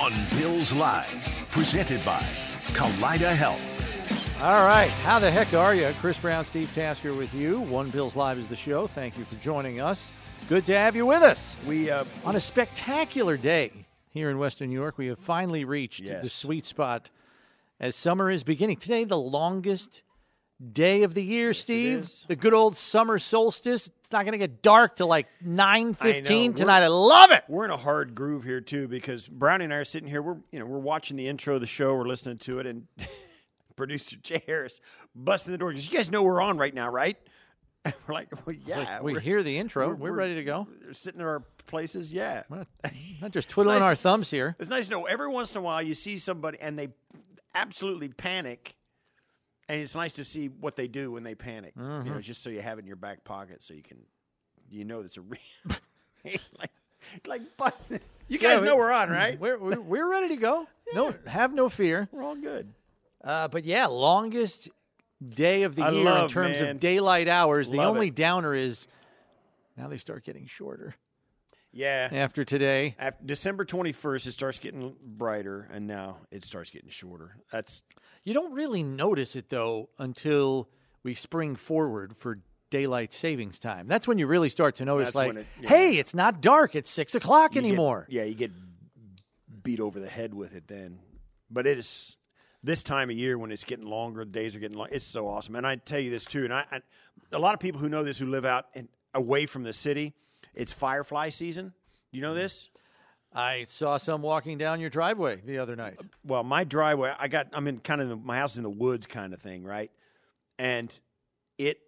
This is One Bills Live, presented by Kaleida Health. All right. How the heck are you? Chris Brown, Steve Tasker with you. One Bills Live is the show. Thank you for joining us. Good to have you with us. We uh, On a spectacular day here in Western New York, we have finally reached the sweet spot as summer is beginning. Today, the longest day of the year, Steve. The good old summer solstice. It's not going to get dark till like 9.15 We're- tonight. I love it. we're in a hard groove here too because Brownie and I are sitting here. We're you know we're watching the intro of the show. We're listening to it, and producer Jay Harris busting the door. Because you guys know we're on right now, right? we're like, well, yeah, Like, we hear the intro. We're, we're- ready to go. we're sitting in our places. Yeah, We're not, not just twiddling nice our thumbs here. it's nice to know. Every once in a while, you see somebody and they absolutely panic. And it's nice to see what they do when they panic. You Mm-hmm. know, just so you have it in your back pocket, so you can, you know, it's a real, like, like busting. You Yeah, guys we- know we're on, right? We're, we're, we're ready to go. No, have no fear. We're all good. Uh, but yeah, longest day of the I year in terms man. of daylight hours. the only it. downer is now they start getting shorter Yeah. after today. After December 21st, it starts getting brighter, and now it starts getting shorter. That's You don't really notice it though until we spring forward for daylight savings time. That's when you really start to notice, That's like, when it- yeah. hey, it's not dark. It's six o'clock you get- anymore. yeah, you get beat over the head with it then. But it is this time of year when it's getting longer, the days are getting long. It's so awesome. And I tell you this too, and I, I a lot of people who know this who live out and away from the city, it's firefly season. You know hmm. this? I saw some walking down your driveway the other night. well, my driveway, I got, I'm in kind of the, my house is in the woods kind of thing, right? And it,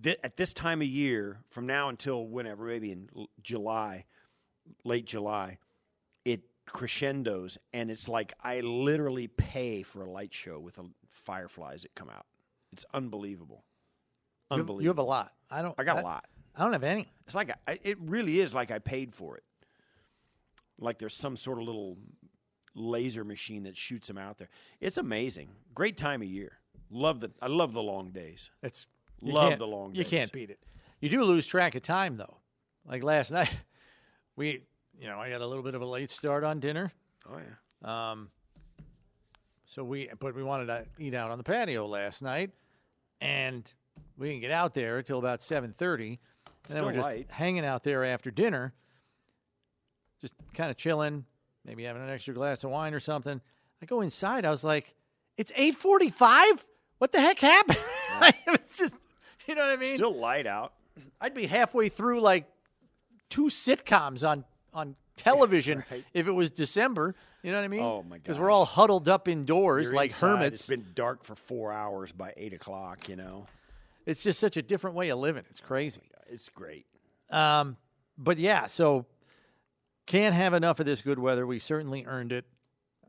th- at this time of year, from now until whenever, maybe in l- July, late July, it crescendos, and it's like I literally pay for a light show with the fireflies that come out. It's unbelievable. You have, Unbelievable. you have a lot. I don't. I got a a lot. I don't have any. It's like I, it really is like I paid for it. Like there's some sort of little laser machine that shoots them out there. It's amazing. Great time of year. Love the I love the long days. It's Love the long You can't beat it. You do lose track of time though. Like last night, we, you know, I got a little bit of a late start on dinner, Oh yeah. um, so we, but we wanted to eat out on the patio last night, and we didn't get out there until about seven thirty, and then we're just light. hanging out there after dinner, just kind of chilling, maybe having an extra glass of wine or something. I go inside. I was like, "It's eight forty-five. What the heck happened?" it was just, you know what I mean? Still light out. I'd be halfway through like two sitcoms on on television Right. if it was December. You know what I mean? Oh, my god! Because we're all huddled up indoors You're like inside, hermits. It's been dark for four hours by eight o'clock. You know, it's just such a different way of living. It's crazy. It's great. Um, but yeah, so can't have enough of this good weather. We certainly earned it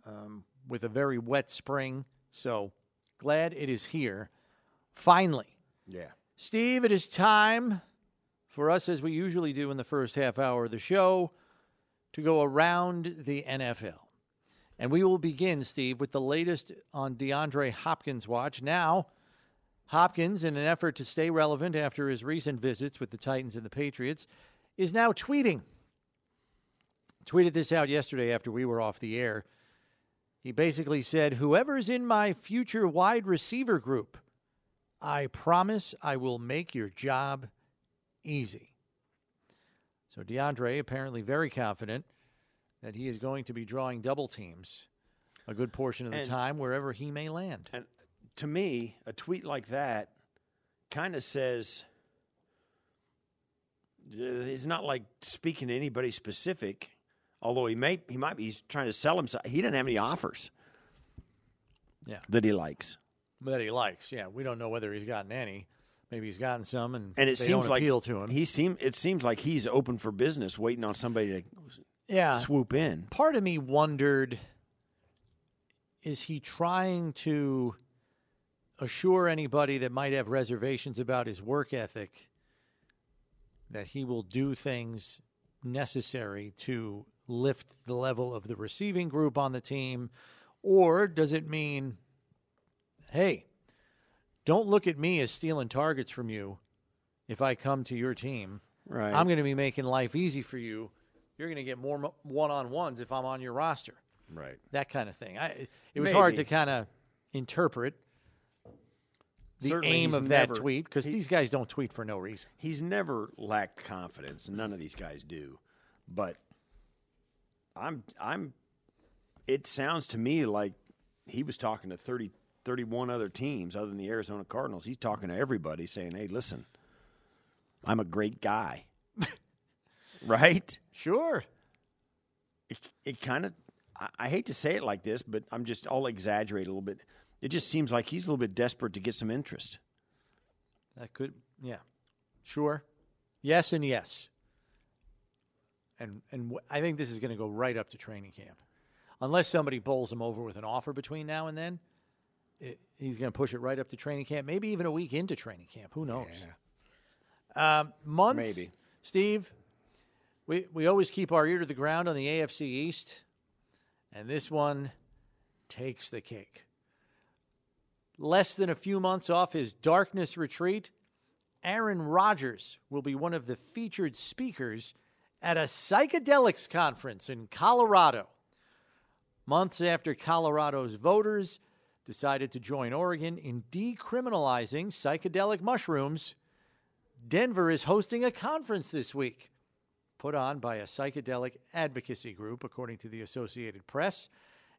um, with a very wet spring. So glad it is here. Finally. Yeah. Steve, it is time for us, as we usually do in the first half hour of the show, to go around the NFL. And we will begin, Steve, with the latest on DeAndre Hopkins' watch. Now, Hopkins, in an effort to stay relevant after his recent visits with the Titans and the Patriots, is now tweeting. Tweeted this out yesterday after we were off the air. He basically said, Whoever's in my future wide receiver group, I promise I will make your job easy. So DeAndre apparently very confident that he is going to be drawing double teams a good portion of the And- time wherever he may land. And to me, a tweet like that kind of says uh, it's not like speaking to anybody specific. Although he may, he might be he's trying to sell himself. He didn't have any offers. Yeah. that he likes, that he likes. Yeah, we don't know whether he's gotten any. Maybe he's gotten some, and, and it seems like appeal to him. He seem it seems like he's open for business, waiting on somebody to yeah, swoop in. part of me wondered is he trying to assure anybody that might have reservations about his work ethic that he will do things necessary to lift the level of the receiving group on the team or does it mean hey don't look at me as stealing targets from you if I come to your team Right. I'm going to be making life easy for you you're going to get more one on ones if I'm on your roster. Right. That kind of thing. I, it was hard to kind of interpret the Certainly aim of that never- tweet because these guys don't tweet for no reason. He's never lacked confidence. None of these guys do. But I'm I'm it sounds to me like he was talking to 30 31 other teams other than the Arizona Cardinals. He's talking to everybody saying, "Hey, listen. I'm a great guy." right? Sure. It, it kind of I, I hate to say it like this, but I'm just I'll exaggerate a little bit. It just seems like he's a little bit desperate to get some interest. That could, yeah, sure, yes, and yes, and and wh- I think this is going to go right up to training camp, unless somebody bowls him over with an offer between now and then. It, he's going to push it right up to training camp, maybe even a week into training camp. Who knows? Um, months, Maybe. Steve. We we always keep our ear to the ground on the AFC East, and this one takes the cake less than a few months off his darkness retreat, Aaron Rodgers will be one of the featured speakers at a psychedelics conference in Colorado. Months after Colorado's voters decided to join Oregon in decriminalizing psychedelic mushrooms, Denver is hosting a conference this week put on by a psychedelic advocacy group, according to the Associated Press.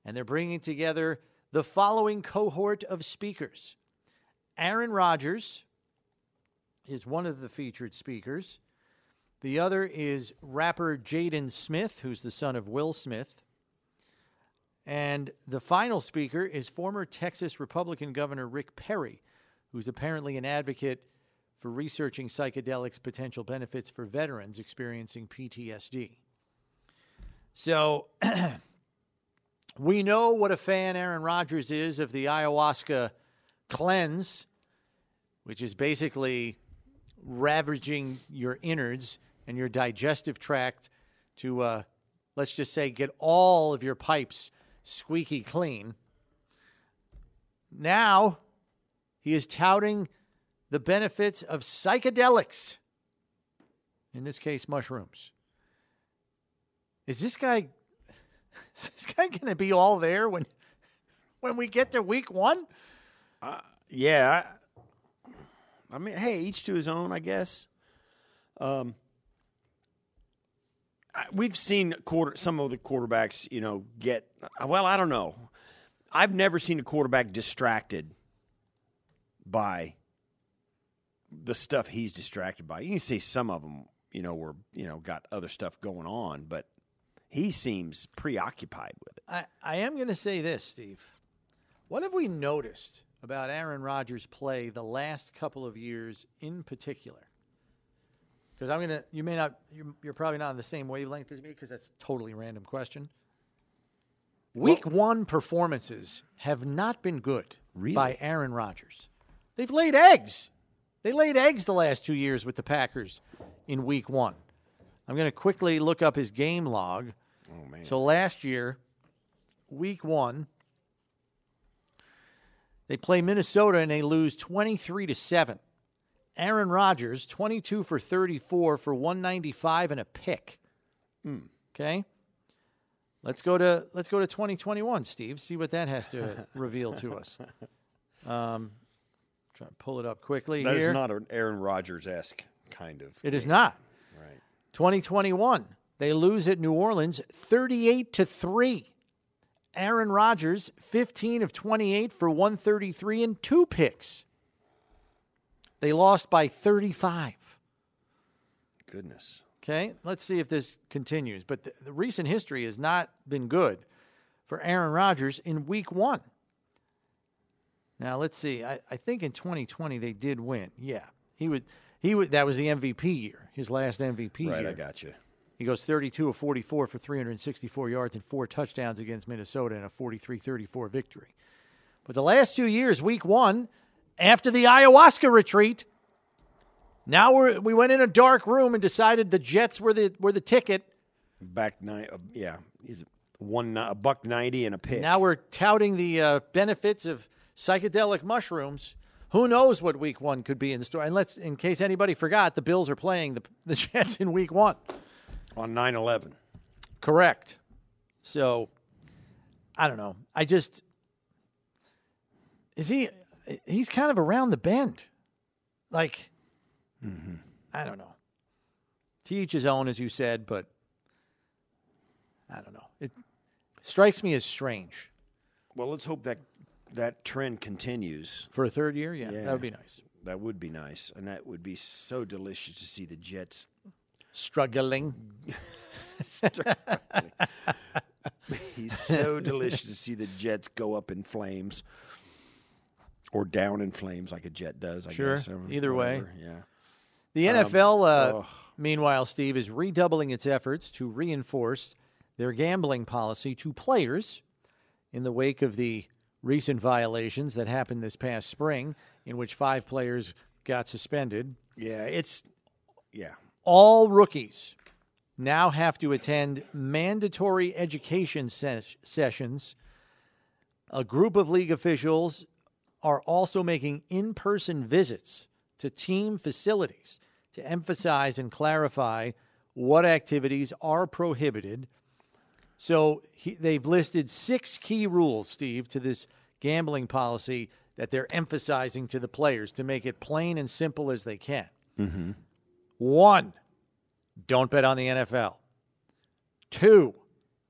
And they're bringing together the following cohort of speakers Aaron Rodgers is one of the featured speakers. The other is rapper Jaden Smith, who's the son of Will Smith. And the final speaker is former Texas Republican Governor Rick Perry, who's apparently an advocate for researching psychedelics' potential benefits for veterans experiencing PTSD. So we know what a fan Aaron Rodgers is of the ayahuasca cleanse, which is basically ravaging your innards and your digestive tract to, uh, let's just say, get all of your pipes squeaky clean. Now he is touting the benefits of psychedelics, in this case, mushrooms. Is this guy is this guy going to be all there when when we get to week one? Yeah. I, I mean, hey, each to his own, I guess. Um, I, we've seen quarter some of the quarterbacks, you know, get well. I don't know. I've never seen a quarterback distracted by the stuff he's distracted by. You can see some of them, you know, were you know got other stuff going on, but he seems preoccupied with it. I, I am going to say this, Steve. What have we noticed about Aaron Rodgers' play the last couple of years in particular? Because I'm going to, you may not, you're, you're probably not on the same wavelength as me because that's a totally random question. Week one performances have not been good Really? by Aaron Rodgers. They've laid eggs. They laid eggs the last two years with the Packers in week one. I'm going to quickly look up his game log. Oh man, So last year, week one, they play Minnesota and they lose 23 to 7. Aaron Rodgers, 22 for 34 for 195 and a pick. Okay? Let's go to let's go to 2021, Steve. See what that has to reveal to us. Um, try to pull it up quickly that is here. not an Aaron Rodgers esque kind of. it is not. right. 2021, they lose at New Orleans 38 to 3. Aaron Rodgers, 15 of 28 for 133 and two picks. They lost by 35. Goodness. Okay, let's see if this continues. But the, the recent history has not been good for Aaron Rodgers in week one. Now let's see. I, I think in 2020 they did win. Yeah, he would. He would. That was the MVP year. His last MVP Right, year. I got you. He goes 32 of 44 for 364 yards and four touchdowns against Minnesota in a 43 34 victory. But the last two years, week one, after the ayahuasca retreat, now we're, we went in a dark room and decided the Jets were the, were the ticket. Back nine. Uh, yeah, he's one a buck ninety and a pick. Now we're touting the uh, benefits of psychedelic mushrooms. Who knows what week one could be in the store? And let's, in case anybody forgot, the Bills are playing the, the Jets in week one. On 9-11. Correct. So, I don't know. I just is he? He's kind of around the bend. Like, mm-hmm. I don't know. To each his own, as you said, but I don't know. It strikes me as strange Well, let's hope that that trend continues. for a third year. Yeah, Yeah. that would be nice. That would be nice, and that would be so delicious to see the Jets. Struggling. He's so delicious to see the Jets go up in flames, or down in flames like a jet does. I Sure. guess. Either way. yeah. The NFL, uh, meanwhile, Steve, is redoubling its efforts to reinforce their gambling policy to players in the wake of the recent violations that happened this past spring, in which five players got suspended. Yeah, it's yeah. All rookies now have to attend mandatory education ses- sessions. A group of league officials are also making in person visits to team facilities to emphasize and clarify what activities are prohibited. So he, they've listed six key rules, Steve, to this gambling policy that they're emphasizing to the players to make it plain and simple as they can. Mm-hmm. One, don't bet on the NFL. Two,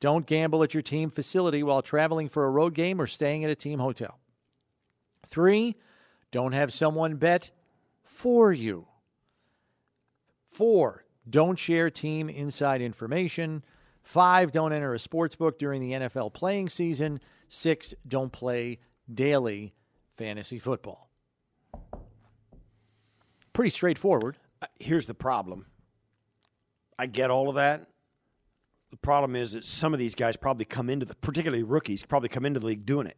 don't gamble at your team facility while traveling for a road game or staying at a team hotel. Three, don't have someone bet for you. Four, don't share team inside information. Five, don't enter a sports book during the NFL playing season. Six, don't play daily fantasy football. Pretty straightforward. Here's the problem. I get all of that. The problem is that some of these guys probably come into the, particularly rookies, probably come into the league doing it.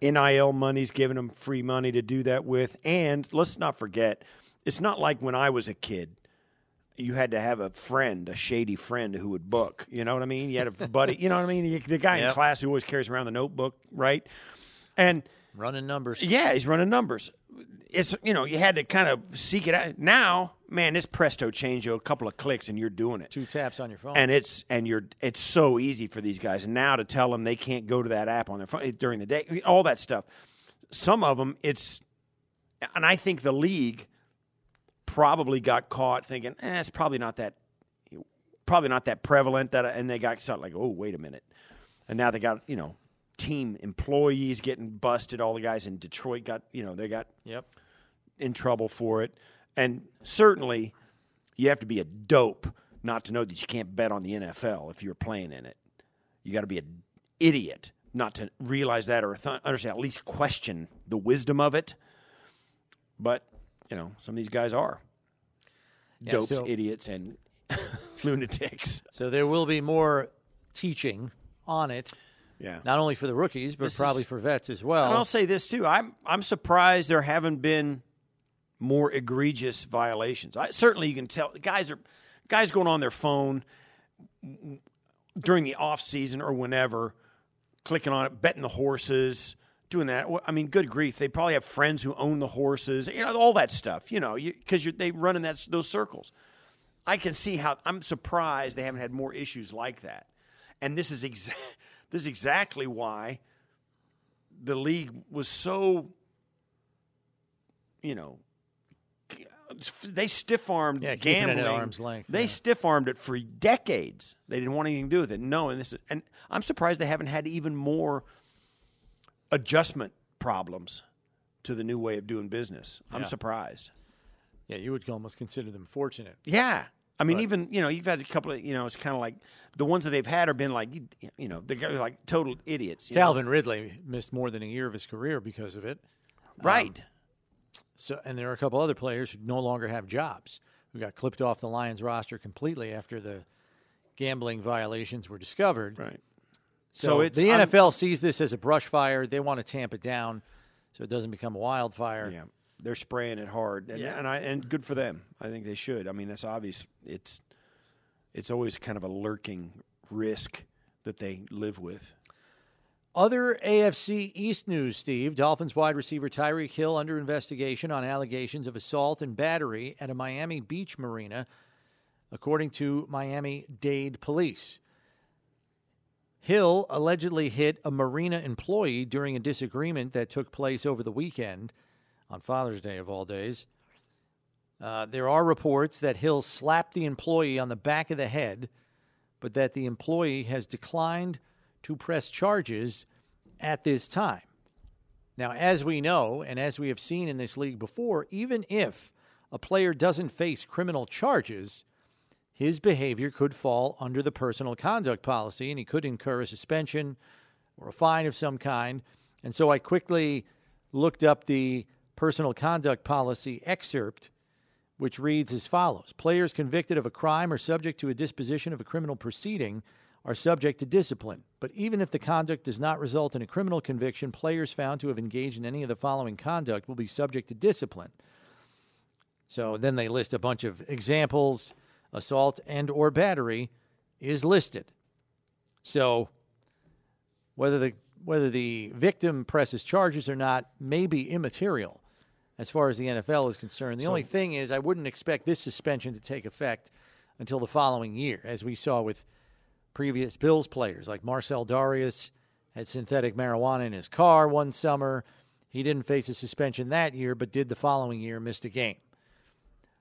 NIL money's giving them free money to do that with. And let's not forget, it's not like when I was a kid, you had to have a friend, a shady friend who would book. You know what I mean? You had a buddy, you know what I mean? The guy in class who always carries around the notebook, right? And Running numbers. yeah, he's running numbers. It's you know you had to kind of seek it out. Now, man, this presto change you a couple of clicks and you're doing it. Two taps on your phone. And it's and you're it's so easy for these guys. And now to tell them they can't go to that app on their phone during the day, all that stuff. Some of them, it's and I think the league probably got caught thinking, eh, it's probably not that probably not that prevalent that and they got something like, oh, wait a minute. And now they got, you know, team employees getting busted. All the guys in Detroit got, you know, they got yep. in trouble for it. And certainly, you have to be a dope not to know that you can't bet on the NFL if you're playing in it. You got to be an idiot not to realize that or th- understand, at least question the wisdom of it. But, you know, some of these guys are Yeah, dopes, so- idiots, and lunatics. So there will be more teaching on it, Yeah. not only for the rookies, but This probably is- for vets as well. And I'll say this too: I'm I'm surprised there haven't been more egregious violations. I, certainly, you can tell guys are guys going on their phone during the off season or whenever, clicking on it, betting the horses, doing that. I mean, good grief, they probably have friends who own the horses, you know, all that stuff. You know, because you, they run in that those circles. I can see how I'm surprised they haven't had more issues like that. And this is exa- this is exactly why the league was so you know they stiff armed Yeah, keeping it at gambling. arm's length, They yeah. stiff armed it for decades. They didn't want anything to do with it. No, and this and I'm surprised they haven't had even more adjustment problems to the new way of doing business. I'm Yeah. surprised. yeah, you would almost consider them fortunate. Yeah. I mean, even you know, you've had a couple of you know, it's kind of like the ones that they've had have been like you, know, they're like total idiots. you know? Calvin Ridley missed more than a year of his career because of it. Um, right? So, and there are a couple other players who no longer have jobs who got clipped off the Lions roster completely after the gambling violations were discovered. right. So, So it's the I'm- NFL sees this as a brush fire. They want to tamp it down so it doesn't become a wildfire. Yeah, they're spraying it hard, and, Yeah. and I and good for them. I think they should. I mean, that's obvious. It's it's always kind of a lurking risk that they live with. Other AFC East news, Steve. Dolphins wide receiver Tyreek Hill under investigation on allegations of assault and battery at a Miami Beach marina. according to Miami Dade police. Hill allegedly hit a marina employee during a disagreement that took place over the weekend, on Father's Day of all days. Uh, there are reports that Hill slapped the employee on the back of the head, but that the employee has declined to press charges at this time. Now, as we know, and as we have seen in this league before, even if a player doesn't face criminal charges, his behavior could fall under the personal conduct policy and he could incur a suspension or a fine of some kind. And so I quickly looked up the personal conduct policy excerpt, which reads as follows Players convicted of a crime or subject to a disposition of a criminal proceeding are subject to discipline. But even if the conduct does not result in a criminal conviction, players found to have engaged in any of the following conduct will be subject to discipline. So then they list a bunch of examples. Assault and or battery is listed. So whether the whether the victim presses charges or not may be immaterial as far as the NFL is concerned. The So- only thing is I wouldn't expect this suspension to take effect until the following year, as we saw with previous Bills players like Marcell Dareus had synthetic marijuana in his car one summer. He didn't face a suspension that year, but did the following year, missed a game.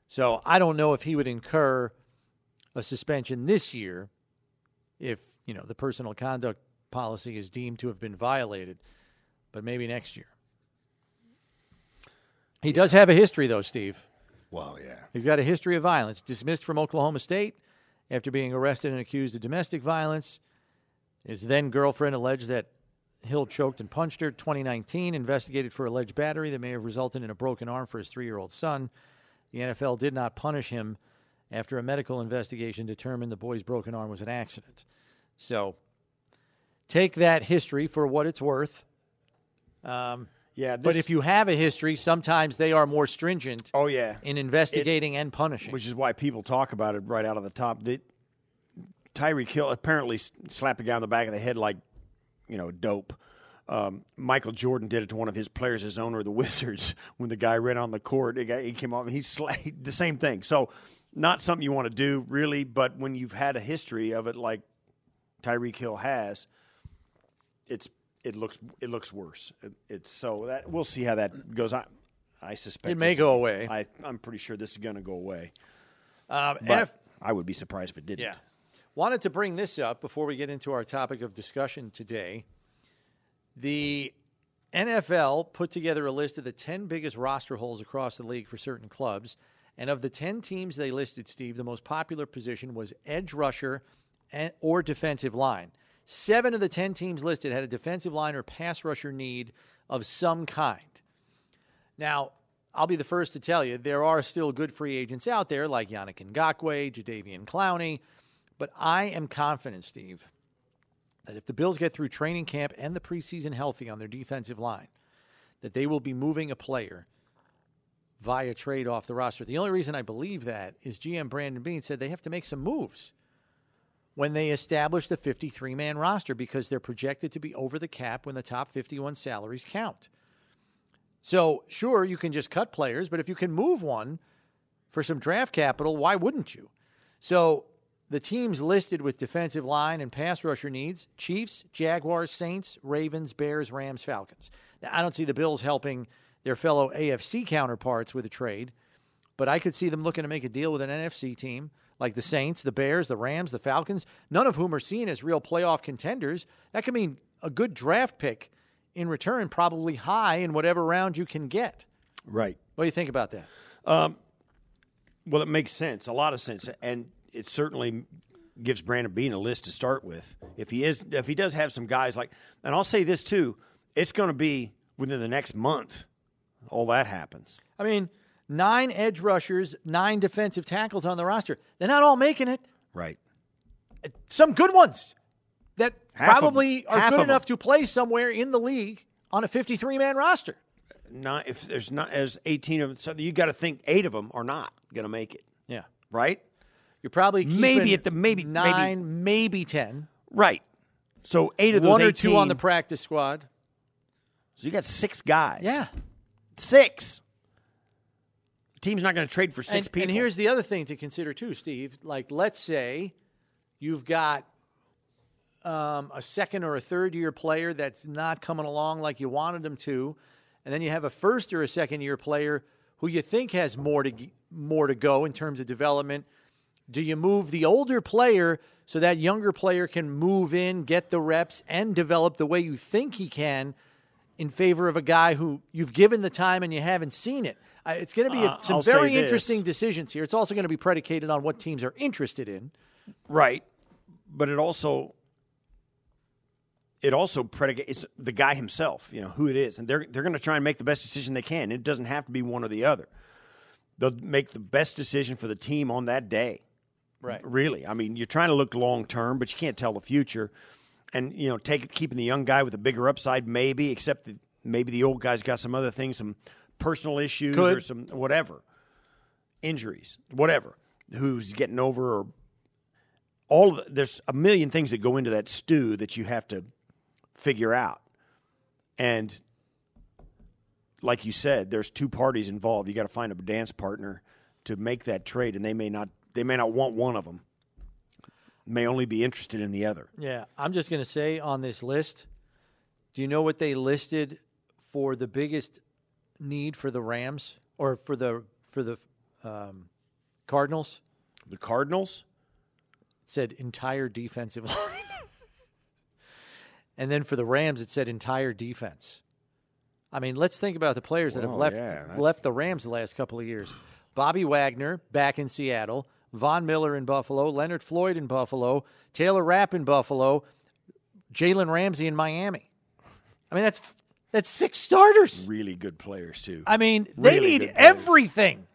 So I don't know if he would incur a suspension this year if, you know, the personal conduct policy is deemed to have been violated, but maybe next year. He does have a history though, Steve. Well, yeah. He's got a history of violence. Dismissed from Oklahoma State after being arrested and accused of domestic violence. His then girlfriend alleged that Hill choked and punched her. 2019, investigated for alleged battery that may have resulted in a broken arm for his three year old son. The NFL did not punish him after a medical investigation determined the boy's broken arm was an accident. So take that history for what it's worth. Um, Yeah, but if you have a history, sometimes they are more stringent Oh yeah, in investigating and punishing. which is why people talk about it right out of the top. That Tyreek Hill apparently slapped the guy on the back of the head like, you know, dope. Um, Michael Jordan did it to one of his players, his owner of the Wizards, when the guy ran on the court. The guy, he came off, he sla- the same thing. So, not something you want to do really, but when you've had a history of it like Tyreek Hill has, it's it looks it looks worse. It, it's so that we'll see how that goes. I I suspect It may this- go away. I I'm pretty sure this is going to go away. Um, But NF I would be surprised if it didn't. yeah. Wanted to bring this up before we get into our topic of discussion today. The NFL put together a list of the 10 biggest roster holes across the league for certain clubs. And of the 10 teams they listed, Steve, the most popular position was edge rusher and, or defensive line. Seven of the 10 teams listed had a defensive line or pass rusher need of some kind. Now, I'll be the first to tell you there are still good free agents out there like Yannick Ngakoue, Jadeveon Clowney, but I am confident, Steve, that if the Bills get through training camp and the preseason healthy on their defensive line, that they will be moving a player via trade off the roster. The only reason I believe that is GM Brandon Beane said they have to make some moves when they establish the 53 man roster because they're projected to be over the cap when the top 51 salaries count. So, sure, you can just cut players, but if you can move one for some draft capital, why wouldn't you? So, the teams listed with defensive line and pass rusher needs Chiefs, Jaguars, Saints, Ravens, Bears, Rams, Falcons. Now, I don't see the Bills helping their fellow AFC counterparts with a trade, but I could see them looking to make a deal with an NFC team like the Saints, the Bears, the Rams, the Falcons, none of whom are seen as real playoff contenders. That could mean a good draft pick in return, probably high in whatever round you can get. Right. What do you think about that? Um, well, it makes sense, a lot of sense, and it certainly gives Brandon Beane a list to start with. If he is, if he does have some guys like, and I'll say this too, it's going to be within the next month. All that happens. I mean, nine edge rushers, nine defensive tackles on the roster. They're not all making it. Right. Some good ones that Half probably are Half good enough to play somewhere in the league on a 53 man roster. Not if there's not as eighteen of them, so you got to think eight of them are not going to make it. Yeah. Right. You're probably keeping Maybe at the- maybe- maybe- nine, maybe, 10. Right. So eight of those One or 18, two on the practice squad. So you got six guys. Yeah. Six. Team's not going to trade for six and, people. and here's the other thing to consider too, Steve. Like, let's say you've got um, a second or a third year player that's not coming along like you wanted them to, and then you have a first or a second year player who you think has more to more to go in terms of development. Do you move the older player so that younger player can move in, get the reps, and develop the way you think he can? In favor of a guy who you've given the time and you haven't seen it, it's going to be Uh, some I'll very interesting decisions here. It's also going to be predicated on what teams are interested in. right, but it also it also predicates the guy himself. You know who it is, and they're they're going to try and make the best decision they can. It doesn't have to be one or the other. They'll make the best decision for the team on that day. Right. Really, I mean, you're trying to look long term, but you can't tell the future. And you know, take keeping the young guy with a bigger upside, maybe. Except that maybe the old guy's got some other things, some personal issues or some whatever, injuries, whatever. Who's getting over or all of the, there's a million things that go into that stew that you have to figure out. And like you said, there's two parties involved. You got to find a dance partner to make that trade, and they may not they may not want one of them. May only be interested in the other. Yeah, I'm just going to say on this list, do you know what they listed for the biggest need for the Rams or for the for the um, Cardinals? The Cardinals, It said entire defensive line. and then for the Rams it said entire defense. I mean, let's think about the players that have left yeah, that- left the Rams the last couple of years. Bobby Wagner back in Seattle, Von Miller in Buffalo, Leonard Floyd in Buffalo, Taylor Rapp in Buffalo, Jalen Ramsey in Miami. I mean, that's that's six starters. really good players too. I mean, they Really need everything.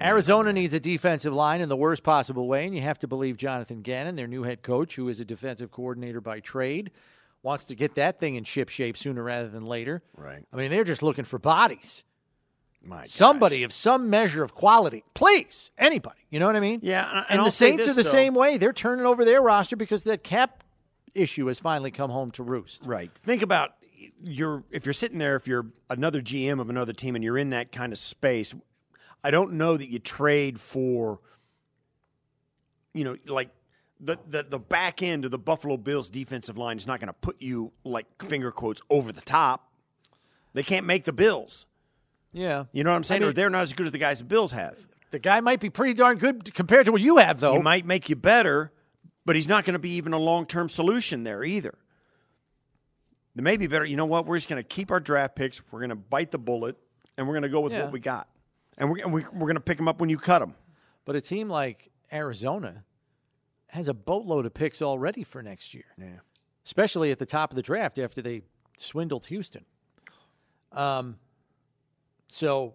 Arizona needs a defensive line in the worst possible way, and you have to believe Jonathan Gannon, their new head coach, who is a defensive coordinator by trade, wants to get that thing in ship shape sooner rather than later. Right. I mean, they're just looking for bodies. My gosh. Somebody of some measure of quality. Please, anybody. You know what I mean? Yeah, and- and the Saints this, are the though. same way. They're turning over their roster because that cap issue has finally come home to roost. Right. Think about you're if you're sitting there, if you're another GM of another team and you're in that kind of space, I don't know that you trade for you know, like the, the, the back end of the Buffalo Bills defensive line is not going to put you like finger quotes over the top. They can't make the Bills. Yeah. You know what I'm saying? I mean- or they're not as good as the guys the Bills have. The guy might be pretty darn good compared to what you have, though. He might make you better, but he's not going to be even a long term solution there either. It may be better. You know what? We're just going to keep our draft picks. We're going to bite the bullet, and we're going to go with Yeah. what we got. And we're, and we, we're going to pick them up when you cut them. But a team like Arizona has a boatload of picks already for next year, Yeah. especially at the top of the draft after they swindled Houston. Um, so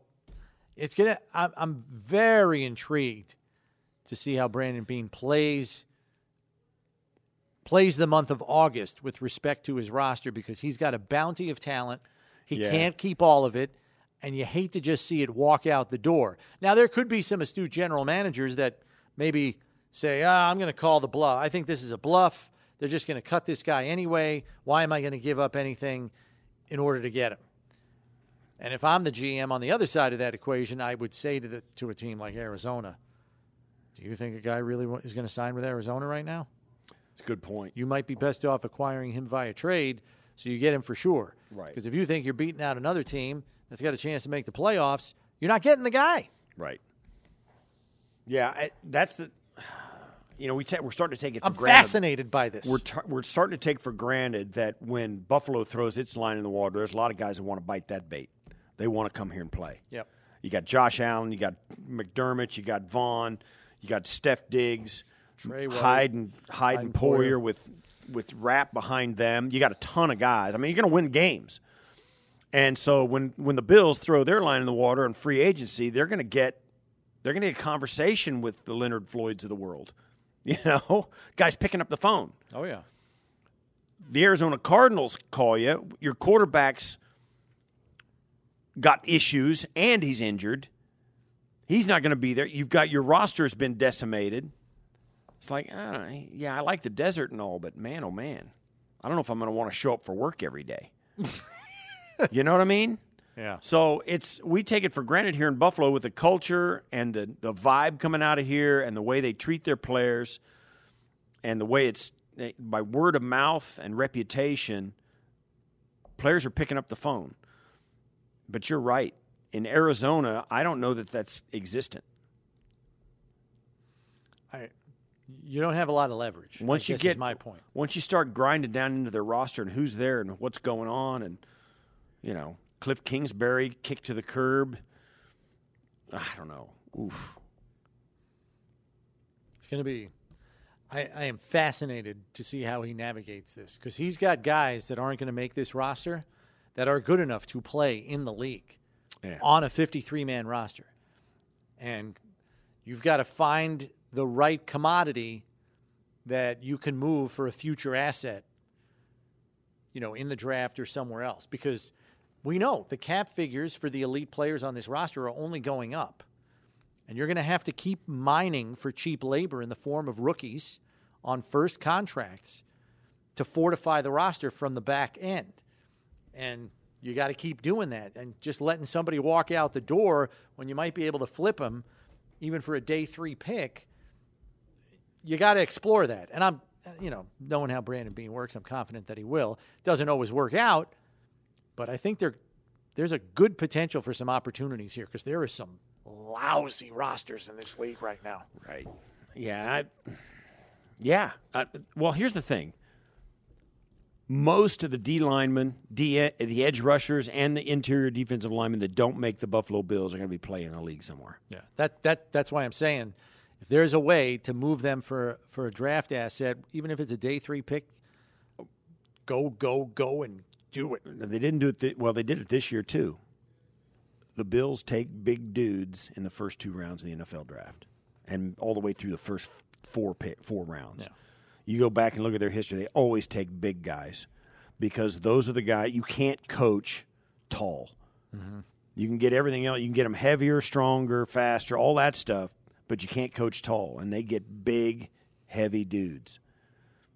it's gonna. I'm, I'm very intrigued to see how Brandon Beane plays plays the month of August with respect to his roster because he's got a bounty of talent. He Yeah. can't keep all of it, and you hate to just see it walk out the door. Now there could be some astute general managers that maybe say, "Ah, I'm going to call the bluff. I think this is a bluff. They're just going to cut this guy anyway. Why am I going to give up anything in order to get him?" And if I'm the GM on the other side of that equation, I would say to the to a team like Arizona, "Do you think a guy really is going to sign with Arizona right now? It's a good point. You might be best off acquiring him via trade, so you get him for sure. Right. Because if you think you're beating out another team that's got a chance to make the playoffs, you're not getting the guy. Right. Yeah, I, that's the. You know, we ta- we're starting to take it for I'm granted. fascinated by this. We're, t- we're starting to take for granted that when Buffalo throws its line in the water, there's a lot of guys that want to bite that bait. They want to come here and play. Yep. You got Josh Allen, you got McDermott, you got Von, you got Steph Diggs, Tre White, Hyde and Hyde and and Poyer. Poyer with with Rapp behind them. You got a ton of guys. I mean, you're going to win games. And so when when the Bills throw their line in the water on free agency, they're going to get they're going to get a conversation with the Leonard Floyds of the world. You know, guys picking up the phone oh yeah. the Arizona Cardinals call you, your quarterback's got issues and he's injured. He's not going to be there. You've got your roster's been decimated. It's like, I don't know, yeah, I like the desert and all, but man, oh man, I don't know if I'm going to want to show up for work every day. you know what I mean? Yeah. So it's we take it for granted here in Buffalo with the culture and the the vibe coming out of here and the way they treat their players and the way it's by word of mouth and reputation. Players are picking up the phone. But you're right. In Arizona, I don't know that that's existent. I, you don't have a lot of leverage. Once you get is my point. once you start grinding down into their roster and who's there and what's going on, and you know Kliff Kingsbury kicked to the curb. I don't know. Oof. It's going to be. I, I am fascinated to see how he navigates this because he's got guys that aren't going to make this roster that are good enough to play in the league Yeah. on a 53 man roster. And you've got to find the right commodity that you can move for a future asset, you know, in the draft or somewhere else. Because we know the cap figures for the elite players on this roster are only going up. And you're going to have to keep mining for cheap labor in the form of rookies on first contracts to fortify the roster from the back end. And you got to keep doing that. And just letting somebody walk out the door when you might be able to flip them, even for a day three pick, you got to explore that. And I'm, you know, knowing how Brandon Beane works, I'm confident that he will. Doesn't always work out, but I think there, there's a good potential for some opportunities here because there are some lousy rosters in this league right now. Right. Yeah. I, yeah. Uh, well, here's the thing. Most of the D linemen, D, the edge rushers, and the interior defensive linemen that don't make the Buffalo Bills are going to be playing in the league somewhere. Yeah, that that that's why I'm saying if there's a way to move them for for a draft asset, even if it's a day three pick, go go go and do it. Now, They didn't do it. Th- well, they did it this year too. The Bills take big dudes in the first two rounds of the NFL draft, and all the way through the first four pick, four rounds. Yeah. You go back and look at their history; they always take big guys because those are the guys you can't coach tall. Mm-hmm. You can get everything else. You can get them heavier, stronger, faster, all that stuff, but you can't coach tall, and they get big, heavy dudes.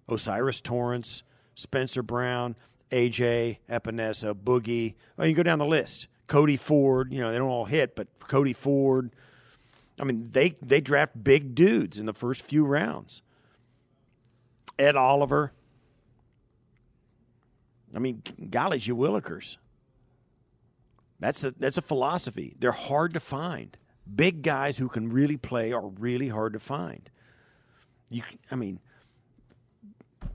O'Cyrus Torrence, Spencer Brown, AJ Epenesa, Boogie. Well, you go down the list. Cody Ford. You know they don't all hit, but Cody Ford. I mean, they they draft big dudes in the first few rounds. Ed Oliver. I mean, golly, you Willikers. That's a that's a philosophy. They're hard to find. Big guys who can really play are really hard to find. You, I mean,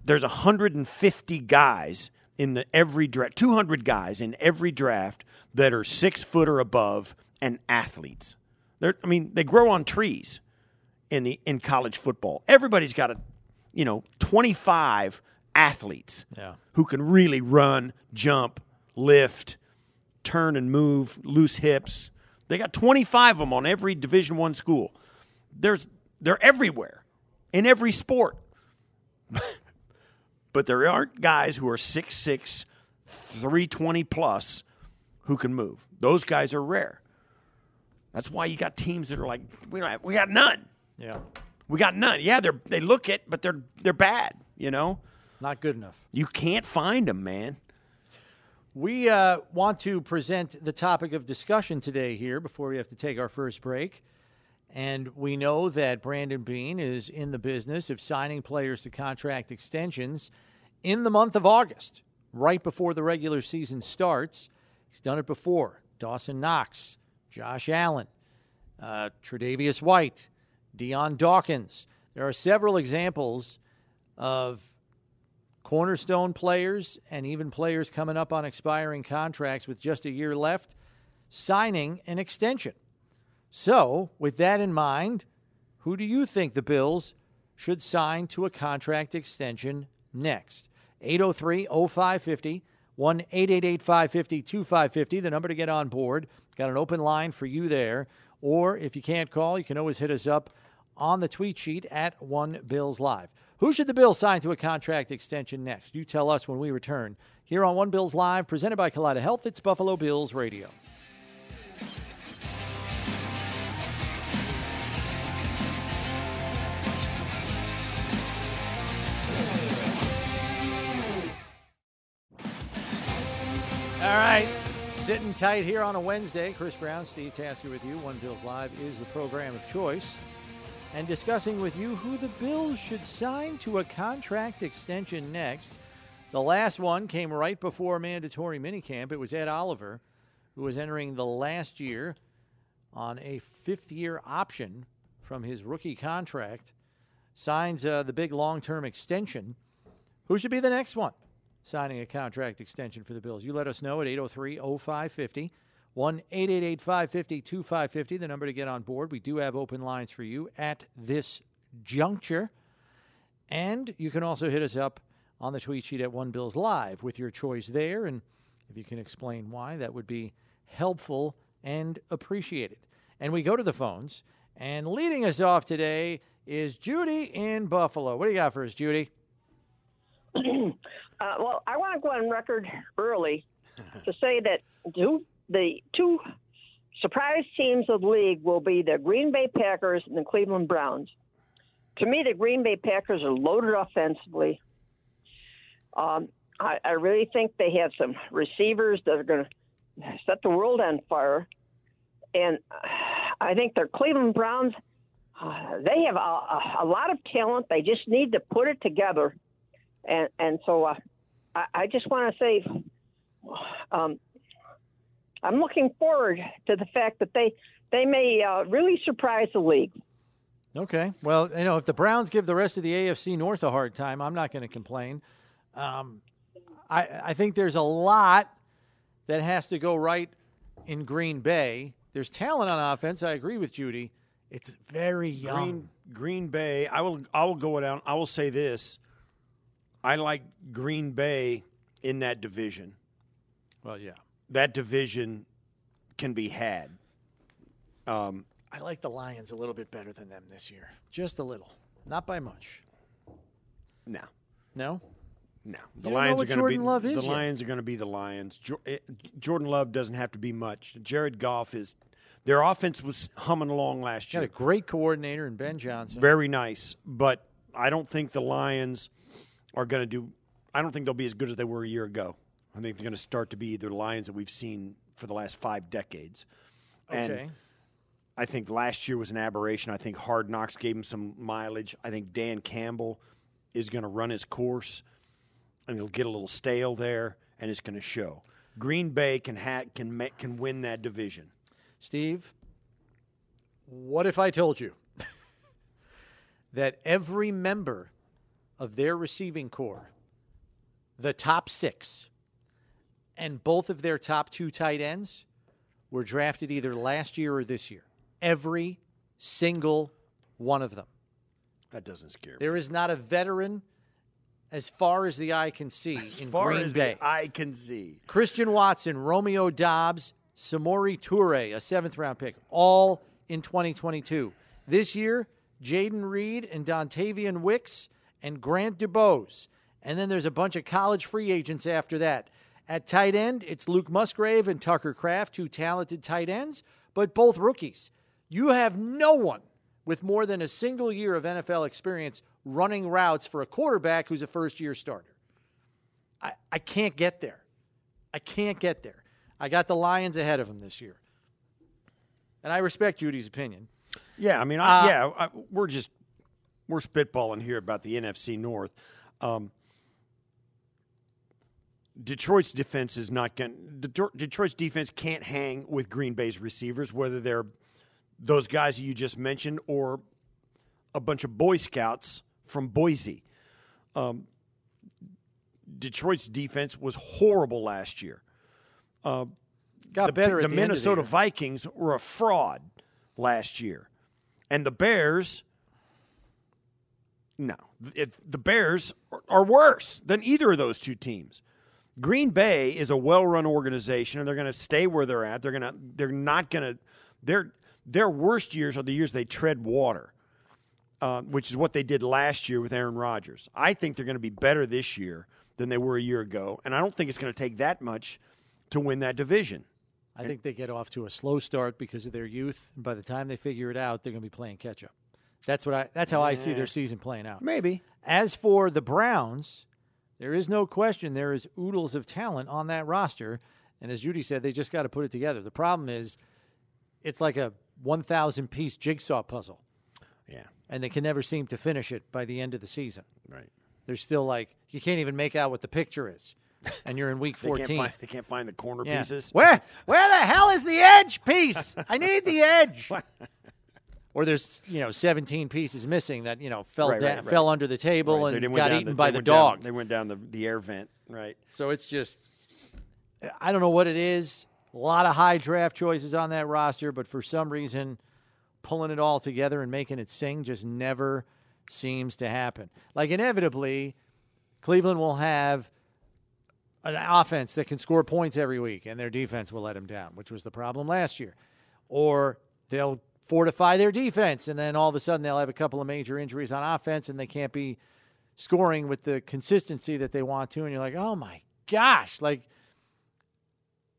there's 150 guys in the every draft, 200 guys in every draft that are six foot or above and athletes. They're, I mean, they grow on trees in the in college football. Everybody's got a, you know, 25 athletes Yeah. who can really run, jump, lift, turn and move, loose hips. They got 25 of them on every Division 1 school. There's they're everywhere in every sport. but there aren't guys who are 6'6, 320 plus who can move. Those guys are rare. That's why you got teams that are like we don't have, we got none. Yeah, We got none. Yeah, they're they look it, but they're they're bad, you know? not good enough. You can't find them, man. We uh, want to present the topic of discussion today here before we have to take our first break. And we know that Brandon Beane is in the business of signing players to contract extensions in the month of August, right before the regular season starts. He's done it before. Dawson Knox, Josh Allen, uh, Tre'Davious White, Dion Dawkins. There are several examples of cornerstone players and even players coming up on expiring contracts with just a year left signing an extension. So, with that in mind, who do you think the Bills should sign to a contract extension next? 803 0550, 1 888 550 2550, the number to get on board. Got an open line for you there. Or if you can't call, you can always hit us up on the tweet sheet at One Bills Live. Who should the Bills sign to a contract extension next? You tell us when we return here on One Bills Live, presented by Kaleida Health. It's Buffalo Bills Radio. All right, Sitting tight here on a Wednesday. Chris Brown, Steve Tasker with you. One Bills Live is the program of choice. And discussing with you who the Bills should sign to a contract extension next. The last one came right before mandatory minicamp. It was Ed Oliver, who was entering the last year on a fifth year option from his rookie contract, signs uh, the big long term extension. Who should be the next one signing a contract extension for the Bills? You let us know at 803 0550. 1 888 550 2550, the number to get on board. We do have open lines for you at this juncture. And you can also hit us up on the tweet sheet at One Bills Live with your choice there. And if you can explain why, that would be helpful and appreciated. And we go to the phones. And leading us off today is Judy in Buffalo. What do you got for us, Judy? uh, well, I want to go on record early to say that do the two surprise teams of the league will be the Green Bay Packers and the Cleveland Browns. To me, the Green Bay Packers are loaded offensively. Um, I, I really think they have some receivers that are going to set the world on fire. And I think the Cleveland Browns, uh, they have a, a, lot of talent. They just need to put it together. And, and so uh, I, I just want to say um, I'm looking forward to the fact that they they may uh, really surprise the league. Okay. Well, you know, if the Browns give the rest of the AFC North a hard time, I'm not going to complain. Um, I I think there's a lot that has to go right in Green Bay. There's talent on offense. I agree with Judy. It's very young. Green, Green Bay. I will. I will go down. I will say this. I like Green Bay in that division. Well, yeah that division can be had. Um, I like the Lions a little bit better than them this year, just a little, not by much. No, no, no. The Lions are going to be Love the yet. Lions are going to be the Lions. Eh, Jordan Love doesn't have to be much. Jared Goff is. Their offense was humming along last year. Got a great coordinator in Ben Johnson. Very nice, but I don't think the Lions are going to do. I don't think they'll be as good as they were a year ago. I think they're going to start to be the Lions that we've seen for the last five decades. And okay. I think last year was an aberration. I think Hard Knocks gave him some mileage. I think Dan Campbell is going to run his course, and he'll get a little stale there, and it's going to show. Green Bay can ha- can ma- can win that division. Steve, what if I told you that every member of their receiving corps, the top six, and both of their top two tight ends were drafted either last year or this year. Every single one of them. That doesn't scare me. There is not a veteran as far as the eye can see as in far Green as Bay. The eye can see. Christian Watson, Romeo Doubs, Samori Toure, a seventh round pick, all in 2022. This year, Jayden Reed and Dontayvion Wicks and Grant DuBose. And then there's a bunch of college free agents after that. At tight end, it's Luke Musgrave and Tucker Kraft, two talented tight ends, but both rookies. You have no one with more than a single year of NFL experience running routes for a quarterback who's a first year starter. I, I can't get there. I can't get there. I got the Lions ahead of them this year. And I respect Judy's opinion. Yeah, I mean, I, uh, yeah, I, we're just we're spitballing here about the NFC North. Um, Detroit's defense is not going. Detroit's defense can't hang with Green Bay's receivers, whether they're those guys you just mentioned or a bunch of Boy Scouts from Boise. Um, Detroit's defense was horrible last year. Uh, Got the, better. The, the Minnesota the Vikings were a fraud last year, and the Bears. No, it, the Bears are, are worse than either of those two teams. Green Bay is a well-run organization, and they're going to stay where they're at. They're going to. They're not going to. Their their worst years are the years they tread water, uh, which is what they did last year with Aaron Rodgers. I think they're going to be better this year than they were a year ago, and I don't think it's going to take that much to win that division. I think they get off to a slow start because of their youth, and by the time they figure it out, they're going to be playing catch up. That's what I. That's how I see their season playing out. Maybe. As for the Browns, there is no question there is oodles of talent on that roster. And as Judy said, they just got to put it together. The problem is, it's like a 1,000 piece jigsaw puzzle, Yeah. and they can never seem to finish it by the end of the season. Right. They're still like, you can't even make out what the picture is, and you're in week They 14. can't find they can't find the corner Yeah. pieces. Where where the hell is the edge piece? I need the edge. Or there's you know 17 pieces missing that you know fell Right, down, right, right. fell under the table and got eaten the- by the went down- dog. they went down the, the air vent. Right. So it's just, I don't know what it is. A lot of high draft choices on that roster, but for some reason, pulling it all together and making it sing just never seems to happen. Like, inevitably, Cleveland will have an offense that can score points every week, and their defense will let them down, which was the problem last year. Or they'll fortify their defense, and then all of a sudden they'll have a couple of major injuries on offense, and they can't be scoring with the consistency that they want to, and you're like, oh my gosh, like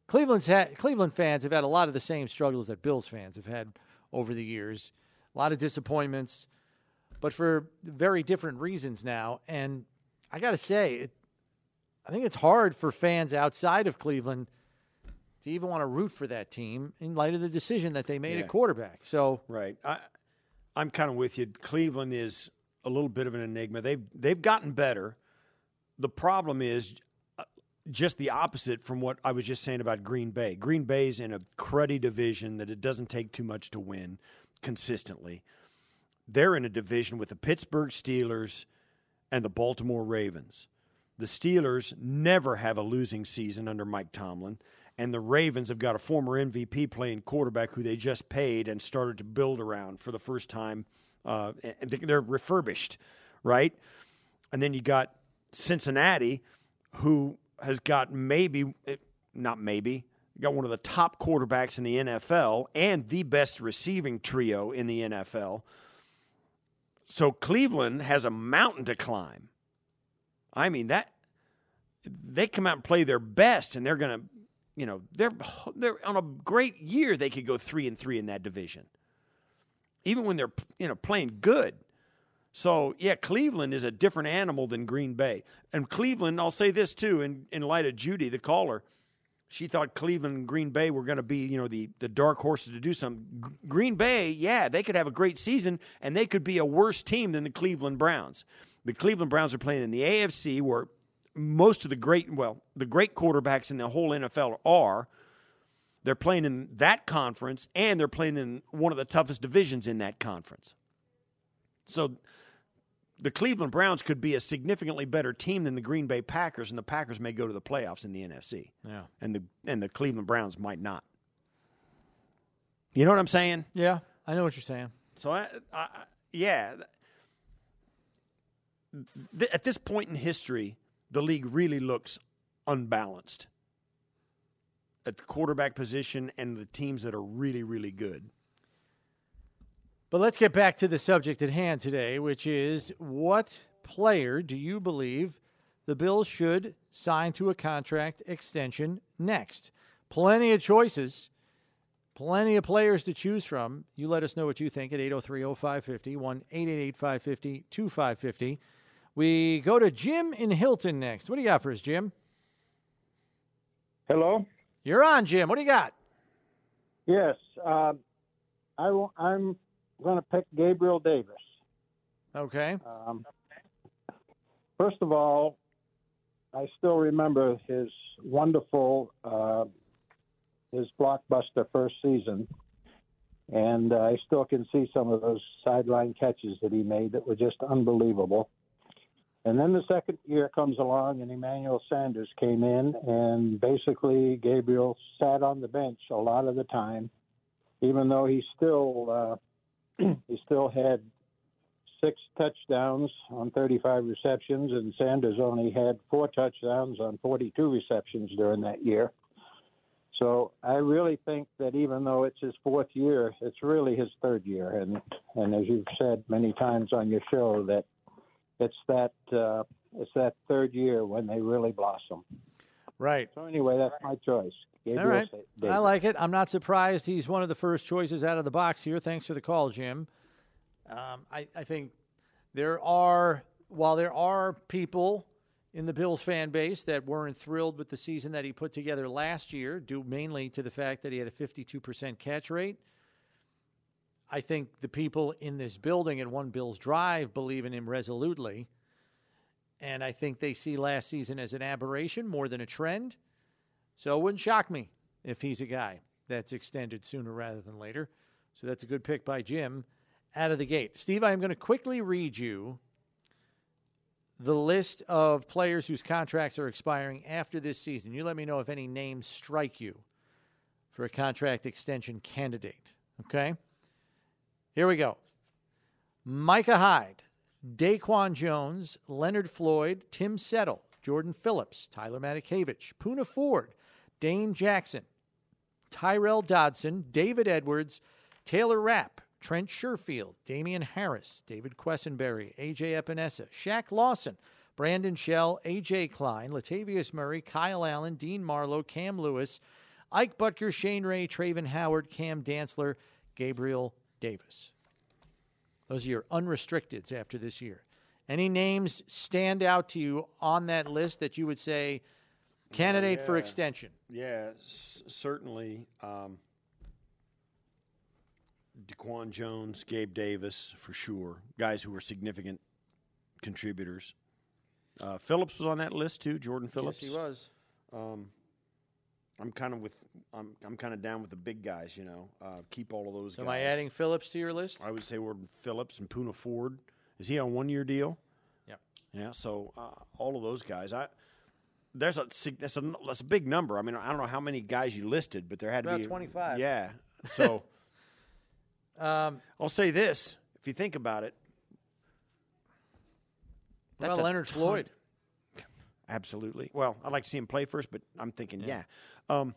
Cleveland's had, Cleveland fans have had a lot of the same struggles that Bills fans have had over the years, a lot of disappointments, but for very different reasons now. And I got to say, it, I think it's hard for fans outside of Cleveland to even want to root for that team in light of the decision that they made Yeah. at quarterback. So Right. I, I'm kind of with you. Cleveland is a little bit of an enigma. They've they've gotten better. The problem is uh, just the opposite from what I was just saying about Green Bay. Green Bay's in a cruddy division that it doesn't take too much to win consistently. They're in a division with the Pittsburgh Steelers and the Baltimore Ravens. The Steelers never have a losing season under Mike Tomlin, and the Ravens have got a former MVP playing quarterback who they just paid and started to build around for the first time. Uh, and they're refurbished, right? And then you got Cincinnati, who has got maybe, eh, not maybe, got one of the top quarterbacks in the NFL and the best receiving trio in the NFL. So Cleveland has a mountain to climb. I mean that they come out and play their best, and they're going to, you know, they're they're on a great year. They could go three and three in that division, even when they're you know playing good. So yeah, Cleveland is a different animal than Green Bay. And Cleveland, I'll say this too, in in light of Judy, the caller, she thought Cleveland and Green Bay were going to be, you know, the, the dark horses to do something. Green Bay, yeah, they could have a great season and they could be a worse team than the Cleveland Browns. The Cleveland Browns are playing in the AFC where most of the great, well, the great quarterbacks in the whole NFL are. They're playing in that conference and they're playing in one of the toughest divisions in that conference. So the Cleveland Browns could be a significantly better team than the Green Bay Packers, and the Packers may go to the playoffs in the NFC yeah, and the and the Cleveland Browns might not. You know what I'm saying? yeah, I know what you're saying. So I, I yeah. Th- at this point in history, the league really looks unbalanced at the quarterback position and the teams that are really really good. But let's get back to the subject at hand today, which is what player do you believe the Bills should sign to a contract extension next? Plenty of choices, plenty of players to choose from. You let us know what you think at 803 0550, 1 888 550 2550. We go to Jim in Hilton next. What do you got for us, Jim? Hello. You're on, Jim. What do you got? Yes, uh, I w- I'm going to pick Gabriel Davis. Okay. Um, first of all, I still remember his wonderful, uh, his blockbuster first season, and I still can see some of those sideline catches that he made that were just unbelievable. And then the second year comes along, and Emmanuel Sanders came in, and basically Gabriel sat on the bench a lot of the time, even though he still uh, he still had six touchdowns on 35 receptions, and Sanders only had four touchdowns on 42 receptions during that year. So I really think that even though it's his fourth year, it's really his third year, and and as you've said many times on your show, that it's that uh, it's that third year when they really blossom. Right. So anyway, that's my choice. Gabriel All right. I like it. I'm not surprised he's one of the first choices out of the box here. Thanks for the call, Jim. Um, I, I think there are, while there are people in the Bills fan base that weren't thrilled with the season that he put together last year, due mainly to the fact that he had a 52% catch rate. I think the people in this building at One Bills Drive believe in him resolutely. And I think they see last season as an aberration more than a trend. So it wouldn't shock me if he's a guy that's extended sooner rather than later. So that's a good pick by Jim out of the gate. Steve, I am going to quickly read you the list of players whose contracts are expiring after this season. You let me know if any names strike you for a contract extension candidate. Okay? Here we go. Micah Hyde, Daquan Jones, Leonard Floyd, Tim Settle, Jordan Phillips, Tyler Matakevich, Poona Ford, Dane Jackson, Tyrel Dodson, David Edwards, Taylor Rapp, Trent Sherfield, Damien Harris, David Quessenberry, AJ Epenesa, Shaq Lawson, Brandon Shell, AJ Klein, Latavius Murray, Kyle Allen, Dean Marlowe, Cam Lewis, Ike Butker, Shane Ray, Travin Howard, Cam Dantzler, Gabriel Davis. Those are your unrestricteds after this year. Any names stand out to you on that list that you would say candidate for extension? Yeah, s- certainly. Um, Daquan Jones, Gabe Davis, for sure. Guys who were significant contributors. Uh, Phillips was on that list too. Jordan Phillips. Yes, he was. Um, I'm kind of with. I'm. I'm kind of down with the big guys. You know, uh, keep all of those. So guys. am I adding Phillips to your list? I would say we're Phillips and Poona Ford. Is he on one year deal? Yeah. Yeah. So uh, all of those guys. I there's a that's a that's a big number. I mean, I don't know how many guys you listed, but there had About to be 25. Yeah. So Um, I'll say this: if you think about it, That's about Leonard ton. Floyd? absolutely. Well, I'd like to see him play first, but I'm thinking, yeah. Um,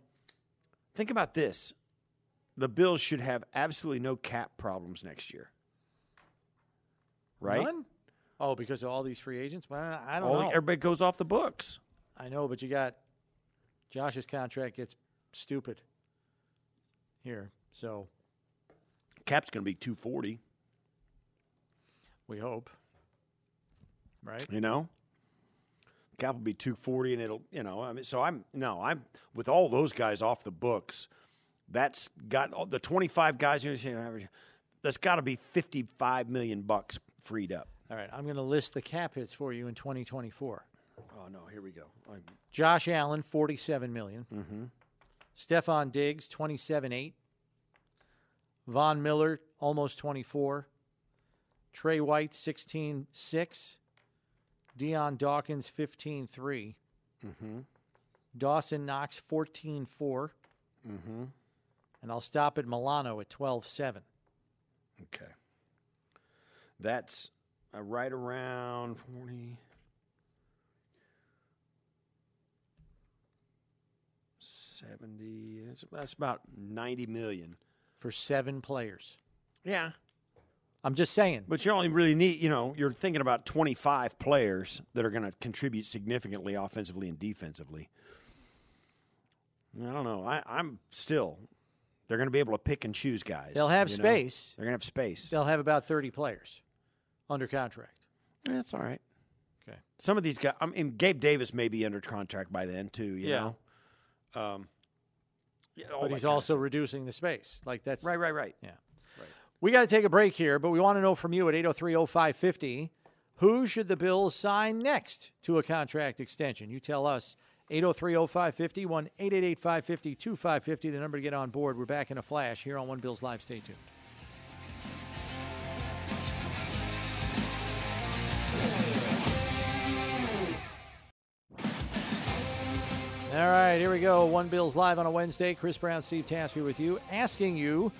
think about this: the Bills should have absolutely no cap problems next year. Right? None? Oh, because of all these free agents? Well, I don't All- know. everybody goes off the books. I know, but you got Josh's contract gets stupid here. So Cap's going to be 240. we hope. Right? You know, cap will be 240, and it'll you know. I mean, so I'm no, I'm with all those guys off the books. That's got the 25 guys. You know, average. That's got to be 55 million bucks freed up. All right. I'm going to list the cap hits for you in 2024. Oh no, here we go. I'm, Josh Allen, 47 million. mm-hmm. Stefon Diggs, 27.8. Von Miller, almost 24. Tre White, 16.6. Dion Dawkins, 15.3. Mm-hmm. Dawson Knox, 14.4. Mm-hmm. And I'll stop at Milano at 12.7. Okay. That's uh, right around 40. 70. That's, that's about 90 million. for seven players. Yeah. I'm just saying. But you only really need, you know, you're thinking about 25 players that are going to contribute significantly offensively and defensively. I don't know. I, I'm still, they're going to be able to pick and choose guys. They'll have you know? space. They're going to have space. They'll have about 30 players under contract. That's all right. Okay. Some of these guys, I mean, Gabe Davis may be under contract by then too. You Yeah. know, um, yeah, but he's also reducing the space. Like that's right, right, right. Yeah. We got to take a break here, but we want to know from you at 803-0550, who should the Bills sign next to a contract extension? You tell us. 803-0550, 1-888-550-2550, the number to get on board. We're back in a flash here on One Bills Live. Stay tuned. All right, here we go. One Bills Live on a Wednesday. Chris Brown, Steve Tasker with you, asking you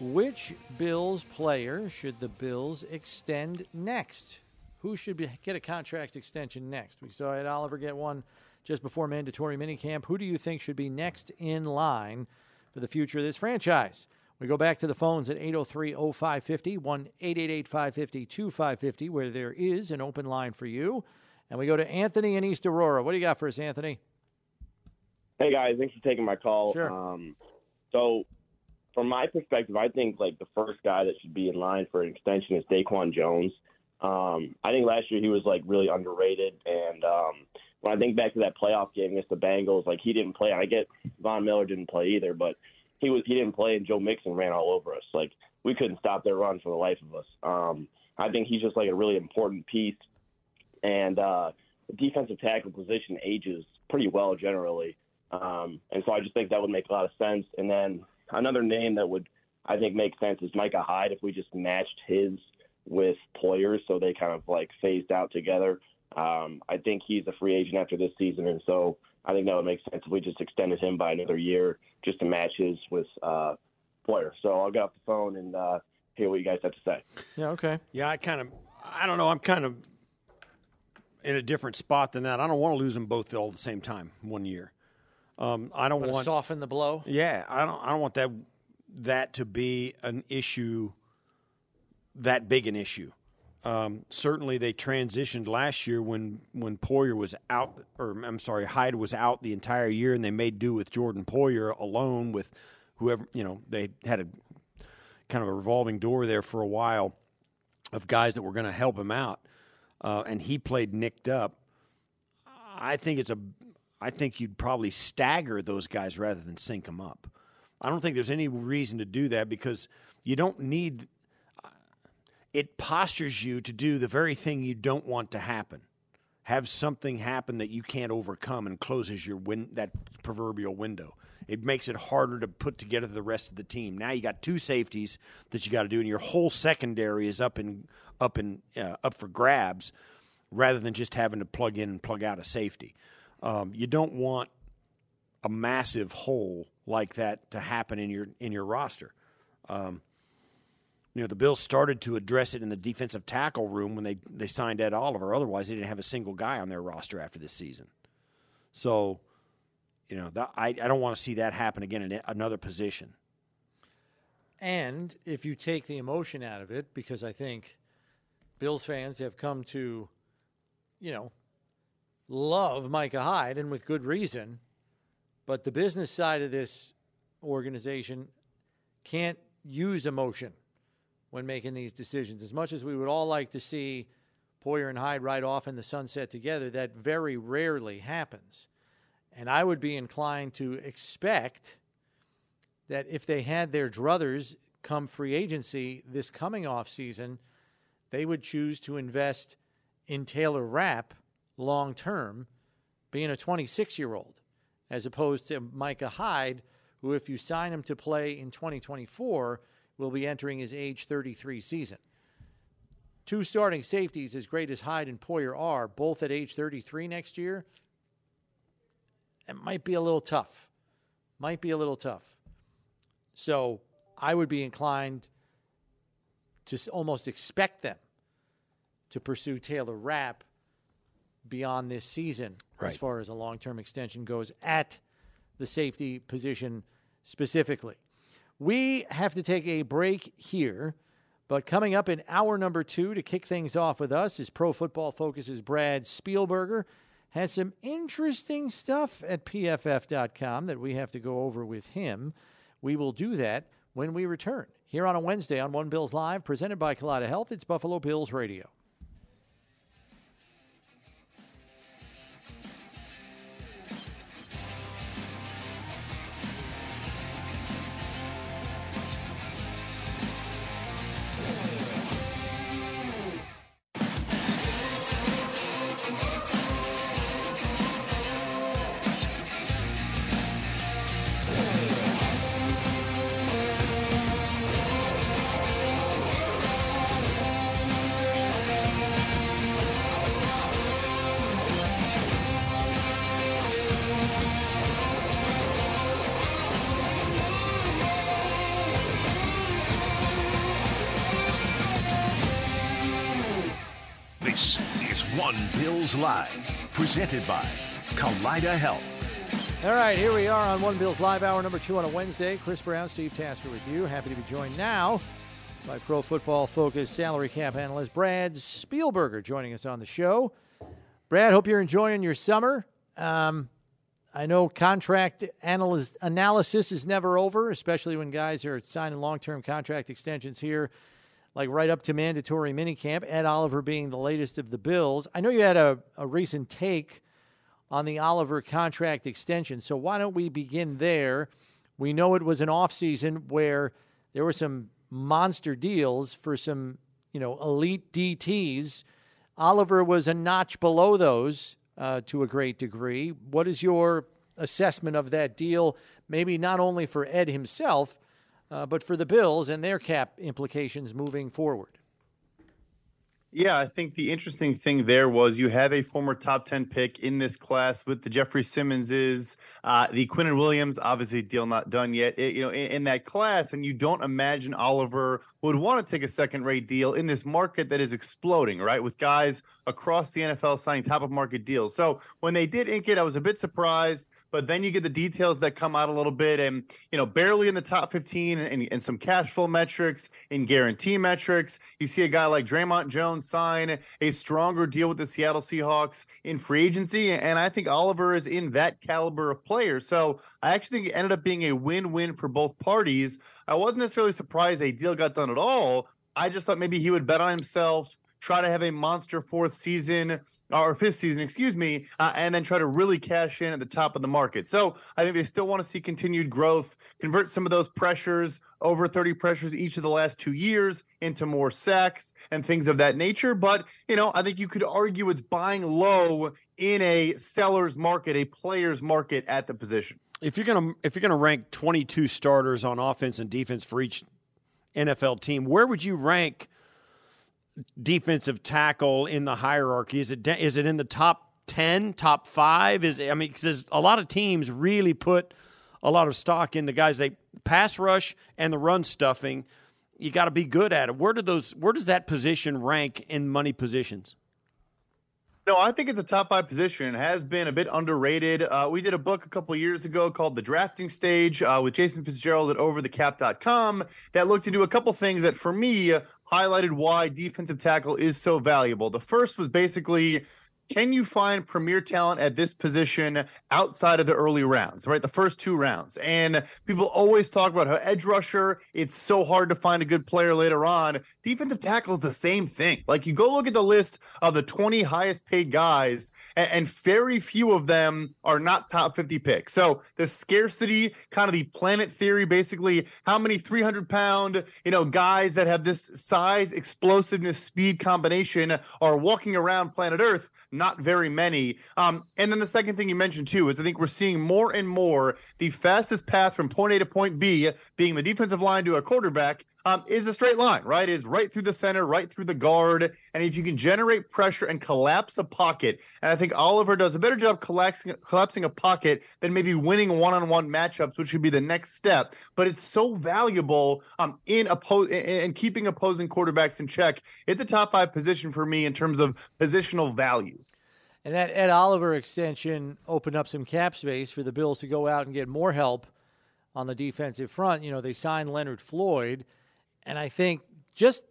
which Bills player should the Bills extend next? Who should be, get a contract extension next? We saw Ed Oliver get one just before mandatory minicamp. Who do you think should be next in line for the future of this franchise? We go back to the phones at 803 0550, 1 888 550 2550, where there is an open line for you. And we go to Anthony in East Aurora. What do you got for us, Anthony? Hey guys, thanks for taking my call. Sure. Um, so, from my perspective, I think like the first guy that should be in line for an extension is Daquan Jones. Um, I think last year he was like really underrated, and um, when I think back to that playoff game against the Bengals, like he didn't play. I get Von Miller didn't play either, but he was he didn't play, and Joe Mixon ran all over us. Like we couldn't stop their run for the life of us. Um, I think he's just like a really important piece, and uh, the defensive tackle position ages pretty well generally, um, and so I just think that would make a lot of sense. And then another name that would I think make sense is Micah Hyde if we just matched his with Poyer, so they kind of like phased out together. Um, I think he's a free agent after this season, and so I think that would make sense if we just extended him by another year just to match his with uh, Poyer. So I'll get off the phone and uh, hear what you guys have to say. Yeah, okay. Yeah, I kind of, I don't know. I'm kind of in a different spot than that. I don't want to lose them both all at the same time one year. Um, I don't Want to soften the blow? Yeah, I don't. I don't want that that to be an issue. That big an issue. Um, certainly, they transitioned last year when when Poyer was out, or I'm sorry, Hyde was out the entire year, and they made do with Jordan Poyer alone with whoever you know. They had a kind of a revolving door there for a while of guys that were going to help him out, uh, and he played nicked up. I think it's a. I think you'd probably stagger those guys rather than sync them up. I don't think there's any reason to do that because you don't need. It postures you to do the very thing you don't want to happen. Have something happen that you can't overcome and closes your win- that proverbial window. It makes it harder to put together the rest of the team. Now you got two safeties that you got to do, and your whole secondary is up and up and uh, up for grabs, rather than just having to plug in and plug out a safety. Um, you don't want a massive hole like that to happen in your in your roster. Um, you know, the Bills started to address it in the defensive tackle room when they, they signed Ed Oliver. Otherwise, they didn't have a single guy on their roster after this season. So, you know, I, I don't want to see that happen again in another position. And if you take the emotion out of it, because I think Bills fans have come to, you know, love Micah Hyde, and with good reason, but the business side of this organization can't use emotion when making these decisions. As much as we would all like to see Poyer and Hyde ride off in the sunset together, that very rarely happens. And I would be inclined to expect that if they had their druthers come free agency this coming off season, they would choose to invest in Taylor Rapp long term, being a 26 year old, as opposed to Micah Hyde, who, if you sign him to play in 2024, will be entering his age 33 season. Two starting safeties, as great as Hyde and Poyer are, both at age 33 next year, it might be a little tough. Might be a little tough. So I would be inclined to almost expect them to pursue Taylor Rapp beyond this season right. as far as a long term extension goes at the safety position specifically. We have to take a break here, but coming up in hour number two to kick things off with us is Pro Football Focus's Brad Spielberger. Has some interesting stuff at pff.com that we have to go over with him. We will do that when we return here on a Wednesday on One Bills Live, presented by Kaleida Health. It's Buffalo Bills Radio. Bills Live, presented by Kaleida Health. All right, here we are on One Bills Live Hour number two on a Wednesday. Chris Brown, Steve Tasker with you. Happy to be joined now by Pro Football Focus salary cap analyst Brad Spielberger joining us on the show. Brad, hope you're enjoying your summer. Um, I know contract analysis is never over, especially when guys are signing long term contract extensions here like right up to mandatory minicamp. Ed Oliver being the latest of the Bills. I know you had a, a recent take on the Oliver contract extension, so why don't we begin there? We know it was an offseason where there were some monster deals for some, you know, elite DTs. Oliver was a notch below those uh, to a great degree. What is your assessment of that deal? Maybe not only for Ed himself, uh, but for the Bills and their cap implications moving forward. Yeah, I think the interesting thing there was you have a former top 10 pick in this class with the Jeffery Simmonses, uh, the Quinnen Williams, obviously deal not done yet, it, you know, in, in, that class. And you don't imagine Oliver would want to take a second rate deal in this market that is exploding, right? With guys across the NFL signing top of market deals. So when they did ink it, I was a bit surprised but then you get the details that come out a little bit and you know barely in the top 15 and, and some cash flow metrics and guarantee metrics. You see a guy like Dre'Mont Jones sign a stronger deal with the Seattle Seahawks in free agency and I think Oliver is in that caliber of player. So I actually think it ended up being a win-win for both parties. I wasn't necessarily surprised a deal got done at all. I just thought maybe he would bet on himself try to have a monster fourth season or fifth season, excuse me, uh, and then try to really cash in at the top of the market. So I think they still want to see continued growth, convert some of those pressures, over 30 pressures each of the last two years, into more sacks and things of that nature. But, you know, I think you could argue it's buying low in a seller's market, a player's market at the position. If you're gonna if you're gonna rank 22 starters on offense and defense for each NFL team, where would you rank defensive tackle in the hierarchy? Is it is it in the top ten, top five? Is I mean, because a lot of teams really put a lot of stock in the guys they pass rush and the run stuffing. You got to be good at it. Where do those? Where does that position rank in money positions? No, I think it's a top five position. It has been a bit underrated. Uh, we did a book a couple years ago called The Drafting Stage uh, with Jason Fitzgerald at overthecap.com that looked into a couple things that, for me, highlighted why defensive tackle is so valuable. The first was basically can you find premier talent at this position outside of the early rounds, right? The first two rounds. And people always talk about how edge rusher, it's so hard to find a good player later on. Defensive tackle is the same thing. Like you go look at the list of the 20 highest paid guys, and, and very few of them are not top 50 picks. So the scarcity, kind of the planet theory, basically, how many 300 pound, you know, guys that have this size, explosiveness, speed combination are walking around planet Earth not very many. Um, and then the second thing you mentioned too is I think we're seeing more and more the fastest path from point A to point B, being the defensive line to a quarterback, um, is a straight line, right? Is right through the center, right through the guard. And if you can generate pressure and collapse a pocket, and I think Oliver does a better job collapsing, collapsing a pocket than maybe winning one on one matchups, which would be the next step. But it's so valuable um, in, oppo- in, in keeping opposing quarterbacks in check. It's a top five position for me in terms of positional value. And that Ed Oliver extension opened up some cap space for the Bills to go out and get more help on the defensive front. You know, they signed Leonard Floyd, and I think just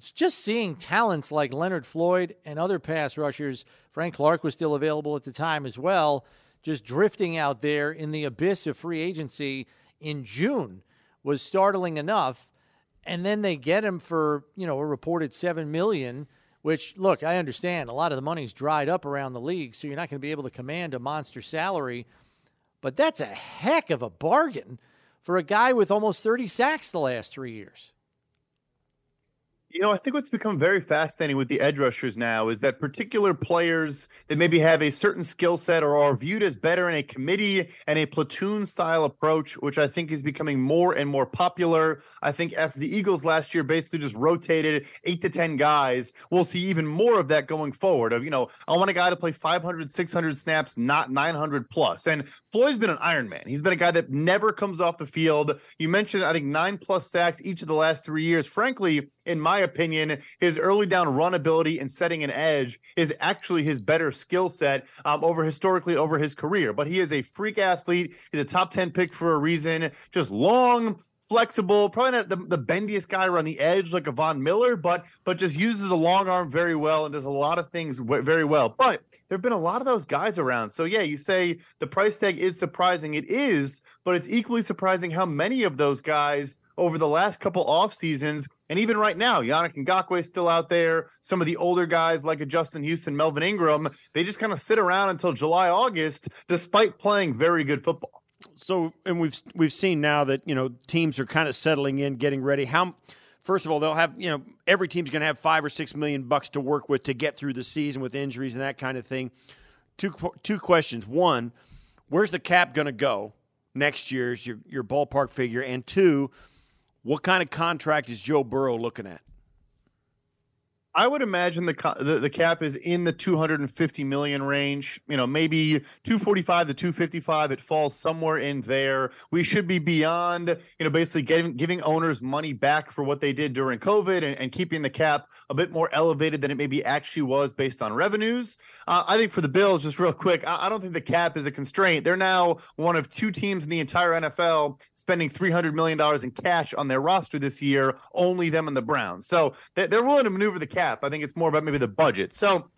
just seeing talents like Leonard Floyd and other pass rushers, Frank Clark was still available at the time as well, just drifting out there in the abyss of free agency in June was startling enough. And then they get him for, you know, a reported seven million which, look, I understand a lot of the money's dried up around the league, so you're not going to be able to command a monster salary. But that's a heck of a bargain for a guy with almost 30 sacks the last three years. You know, I think what's become very fascinating with the edge rushers now is that particular players that maybe have a certain skill set or are viewed as better in a committee and a platoon style approach, which I think is becoming more and more popular. I think after the Eagles last year basically just rotated eight to 10 guys, we'll see even more of that going forward. Of, you know, I want a guy to play 500, 600 snaps, not 900 plus. And Floyd's been an Iron Man. He's been a guy that never comes off the field. You mentioned, I think, nine plus sacks each of the last three years. Frankly, in my opinion, his early down run ability and setting an edge is actually his better skill set um, over historically over his career. But he is a freak athlete. He's a top 10 pick for a reason. Just long, flexible, probably not the, the bendiest guy around the edge like a Von Miller, but but just uses a long arm very well and does a lot of things w- very well. But there have been a lot of those guys around. So yeah, you say the price tag is surprising. It is, but it's equally surprising how many of those guys over the last couple off seasons And even right now, Yannick Ngakoue is still out there. Some of the older guys like a Justin Houston, Melvin Ingram, they just kind of sit around until July, August, despite playing very good football. So, and we've we've seen now that you know teams are kind of settling in, getting ready. How, first of all, they'll have you know every team's going to have five or six million bucks to work with to get through the season with injuries and that kind of thing. Two two questions. One, where's the cap going to go next year's your your ballpark figure, and two, what kind of contract is Joe Burrow looking at? I would imagine the, the, the cap is in the 250 million range. You know, maybe 245 to 255. It falls somewhere in there. We should be beyond, you know, basically getting giving owners money back for what they did during COVID and, and keeping the cap a bit more elevated than it maybe actually was based on revenues. Uh, I think for the Bills, just real quick, I, I don't think the cap is a constraint. They're now one of two teams in the entire NFL spending 300 million dollars in cash on their roster this year. Only them and the Browns. So they're willing to maneuver the cap cap. I think it's more about maybe the budget. So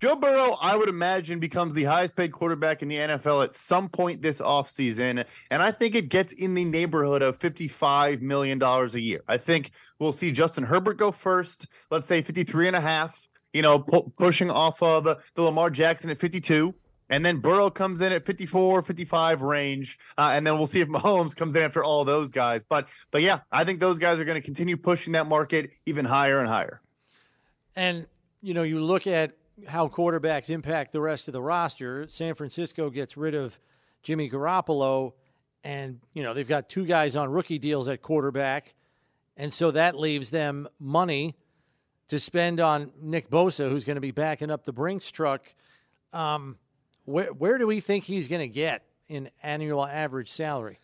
Joe Burrow, I would imagine, becomes the highest paid quarterback in the NFL at some point this offseason. And I think it gets in the neighborhood of $55 million a year. I think we'll see Justin Herbert go first, let's say 53 and a half, you know, pu- pushing off of the Lamar Jackson at 52. And then Burrow comes in at 54, 55 range. Uh, and then we'll see if Mahomes comes in after all those guys. But but yeah, I think those guys are going to continue pushing that market even higher and higher. And, you know, you look at how quarterbacks impact the rest of the roster. San Francisco gets rid of Jimmy Garoppolo, and, you know, they've got two guys on rookie deals at quarterback. And so that leaves them money to spend on Nick Bosa, who's going to be backing up the Brinks truck. Um, where, where do we think he's going to get in annual average salary?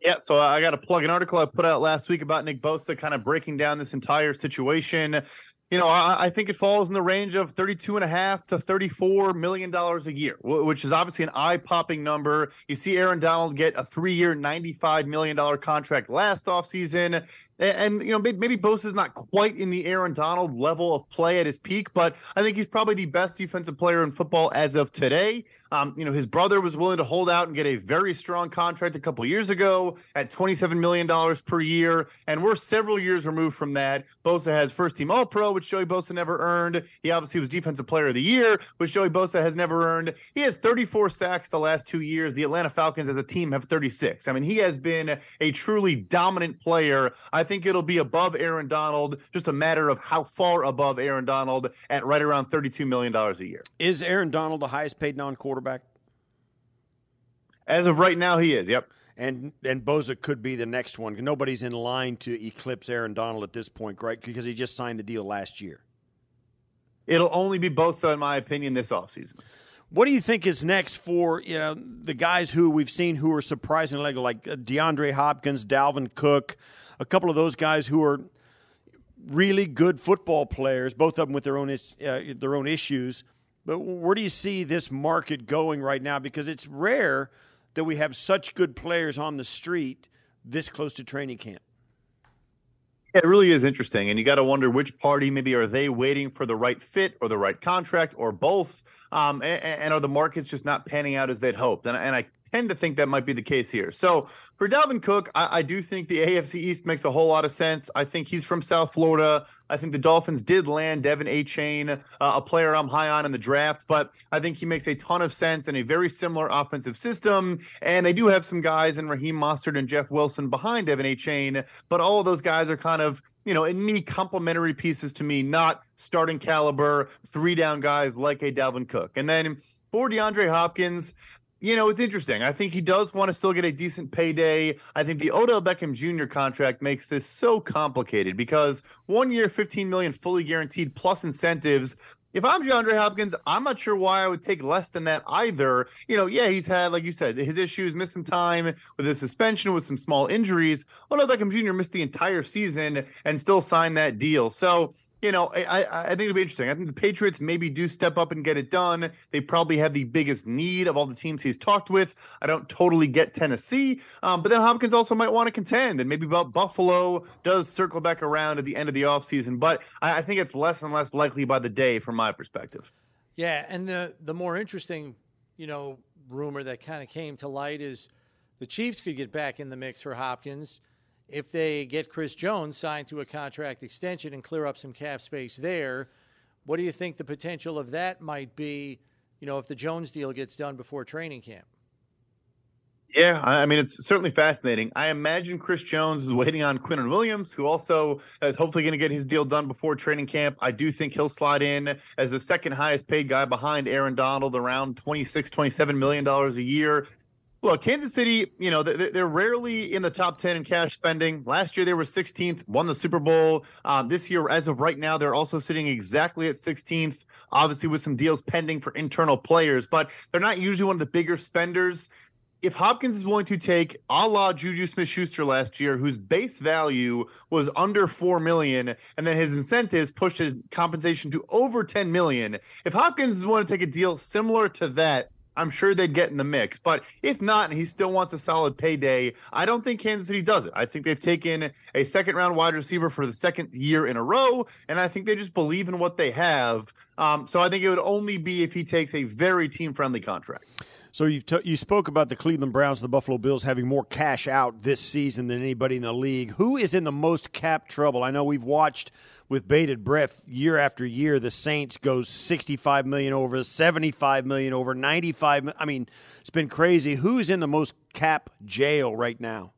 Yeah, so I got to plug an article I put out last week about Nick Bosa, kind of breaking down this entire situation. You know, I, I think it falls in the range of 32 and a half to 34 million dollars a year, which is obviously an eye-popping number. You see Aaron Donald get a three-year, 95 million dollar contract last offseason. And, you know, maybe, maybe Bosa is not quite in the Aaron Donald level of play at his peak, but I think he's probably the best defensive player in football as of today. Um, you know, his brother was willing to hold out and get a very strong contract a couple years ago at $27 million per year. And we're several years removed from that. Bosa has first team All Pro, which Joey Bosa never earned. He obviously was Defensive Player of the Year, which Joey Bosa has never earned. He has 34 sacks the last two years. The Atlanta Falcons as a team have 36. I mean, he has been a truly dominant player. I think it'll be above Aaron Donald, just a matter of how far above Aaron Donald at right around $32 million a year. Is Aaron Donald the highest paid non quarterback? As of right now, he is, yep. And and Bosa could be the next one. Nobody's in line to eclipse Aaron Donald at this point, right? Because he just signed the deal last year. It'll only be Bosa, in my opinion, this offseason. What do you think is next for you know the guys who we've seen who are surprisingly like uh, DeAndre Hopkins, Dalvin Cook, a couple of those guys who are really good football players, both of them with their own uh, their own issues. But where do you see this market going right now? Because it's rare that we have such good players on the street this close to training camp. It really is interesting, and you got to wonder which party maybe are they waiting for the right fit or the right contract or both, um, and, and, are the markets just not panning out as they'd hoped? And, and I tend to think that might be the case here. So for Dalvin Cook, I, I, do think the AFC East makes a whole lot of sense. I think he's from South Florida. I think the Dolphins did land De'Von Achane, uh, a player I'm high on in the draft, but I think he makes a ton of sense in a very similar offensive system. And they do have some guys in Raheem Mostert and Jeff Wilson behind De'Von Achane, but all of those guys are kind of you know, in me, complementary pieces to me, not starting caliber, three down guys like a Dalvin Cook. And then for DeAndre Hopkins, you know, it's interesting. I think he does want to still get a decent payday. I think the Odell Beckham Jr. contract makes this so complicated because one year, 15 million fully guaranteed plus incentives. If I'm DeAndre Hopkins, I'm not sure why I would take less than that either. You know, yeah, he's had, like you said, his issues, missed some time with his suspension, with some small injuries. Odell Beckham Jr. missed the entire season and still signed that deal. So you know, I, I think it'll be interesting. I think the Patriots maybe do step up and get it done. They probably have the biggest need of all the teams he's talked with. I don't totally get Tennessee, um, but then Hopkins also might want to contend, and maybe Buffalo does circle back around at the end of the offseason. But I, I think it's less and less likely by the day from my perspective. Yeah, and the the more interesting, you know, rumor that kind of came to light is the Chiefs could get back in the mix for Hopkins if they get Chris Jones signed to a contract extension and clear up some cap space there, what do you think the potential of that might be? You know, if the Jones deal gets done before training camp. Yeah, I mean, it's certainly fascinating. I imagine Chris Jones is waiting on Quinnen Williams, who also is hopefully going to get his deal done before training camp. I do think he'll slide in as the second highest paid guy behind Aaron Donald, around 26, 27 million dollars a year. Look, Kansas City, you know, they're rarely in the top 10 in cash spending. Last year, they were 16th, won the Super Bowl. Um, this year, as of right now, they're also sitting exactly at 16th, obviously, with some deals pending for internal players, but they're not usually one of the bigger spenders if Hopkins is willing to take a la Juju Smith Schuster last year, whose base value was under four million, and then his incentives pushed his compensation to over 10 million, if Hopkins is willing to take a deal similar to that, I'm sure they'd get in the mix. But if not, and he still wants a solid payday, I don't think Kansas City does it. I think they've taken a second round wide receiver for the second year in a row, and I think they just believe in what they have. Um, so I think it would only be if he takes a very team friendly contract. So you t- you spoke about the Cleveland Browns and the Buffalo Bills having more cash out this season than anybody in the league. Who is in the most cap trouble? I know we've watched with bated breath year after year the Saints go 65 million over, 75 million over, 95 I mean, it's been crazy. Who's in the most cap jail right now?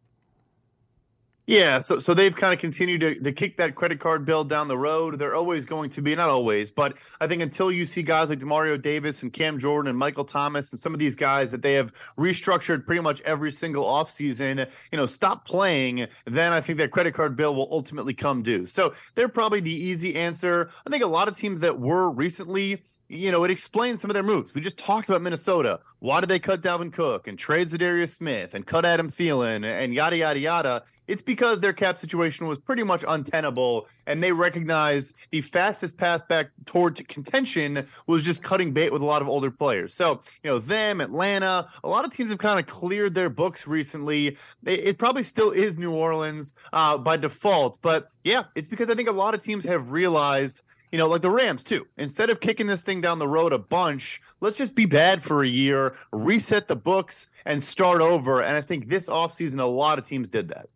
Yeah, so so they've kind of continued to, to kick that credit card bill down the road. They're always going to be not always, but I think until you see guys like Demario Davis and Cam Jordan and Michael Thomas and some of these guys that they have restructured pretty much every single offseason, you know, stop playing, then I think that credit card bill will ultimately come due. So they're probably the easy answer. I think a lot of teams that were recently you know, it explains some of their moves. We just talked about Minnesota. Why did they cut Dalvin Cook and trade Za'Darius Smith and cut Adam Thielen and yada yada yada? It's because their cap situation was pretty much untenable, and they recognized the fastest path back toward contention was just cutting bait with a lot of older players. So, you know, them, Atlanta, a lot of teams have kind of cleared their books recently. It, it probably still is New Orleans uh, by default, but yeah, it's because I think a lot of teams have realized you know, like the Rams too. Instead of kicking this thing down the road a bunch, let's just be bad for a year, reset the books, and start over. And I think this offseason, a lot of teams did that.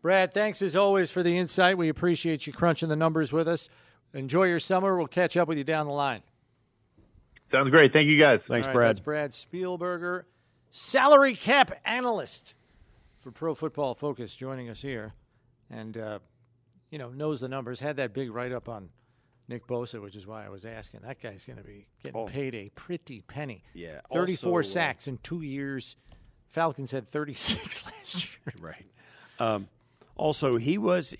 Brad, thanks as always for the insight. We appreciate you crunching the numbers with us. Enjoy your summer. We'll catch up with you down the line. Sounds great. Thank you guys. Thanks, right, Brad. That's Brad Spielberger, salary cap analyst for Pro Football Focus, joining us here. And, uh, you know, knows the numbers. Had that big write up on Nick Bosa, which is why I was asking. That guy's going to be getting oh. paid a pretty penny. Yeah. 34 also, uh, sacks in two years. Falcons had 36 last year. Right. Um, also, he was,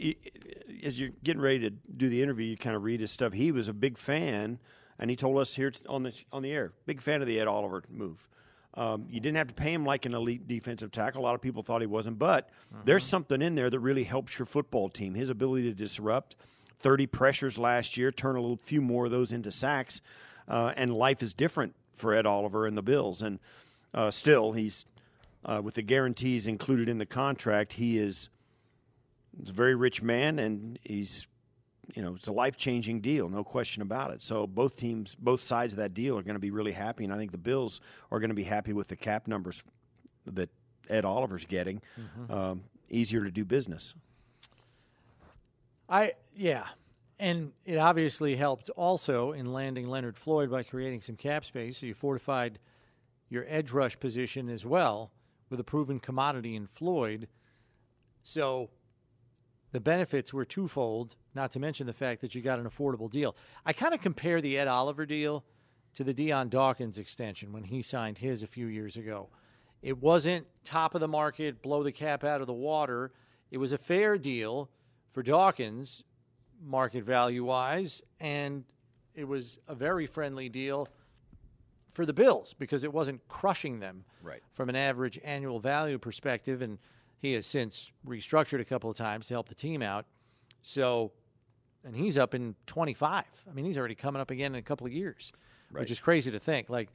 as you're getting ready to do the interview, you kind of read his stuff. He was a big fan, and he told us here on the, on the air, big fan of the Ed Oliver move. Um, you didn't have to pay him like an elite defensive tackle. A lot of people thought he wasn't, but uh-huh. there's something in there that really helps your football team. His ability to disrupt – 30 pressures last year, turn a little few more of those into sacks, uh, and life is different for Ed Oliver and the Bills. And uh, still, he's uh, with the guarantees included in the contract. He is he's a very rich man, and he's you know it's a life changing deal, no question about it. So both teams, both sides of that deal are going to be really happy, and I think the Bills are going to be happy with the cap numbers that Ed Oliver's getting. Mm-hmm. Um, easier to do business. I yeah, and it obviously helped also in landing Leonard Floyd by creating some cap space. So you fortified your edge rush position as well with a proven commodity in Floyd. So the benefits were twofold, not to mention the fact that you got an affordable deal. I kind of compare the Ed Oliver deal to the Dion Dawkins extension when he signed his a few years ago. It wasn't top of the market, blow the cap out of the water. It was a fair deal for Dawkins, market value wise, and it was a very friendly deal for the Bills because it wasn't crushing them right. from an average annual value perspective. And he has since restructured a couple of times to help the team out. So, and he's up in 25. I mean, he's already coming up again in a couple of years, right. which is crazy to think. Like,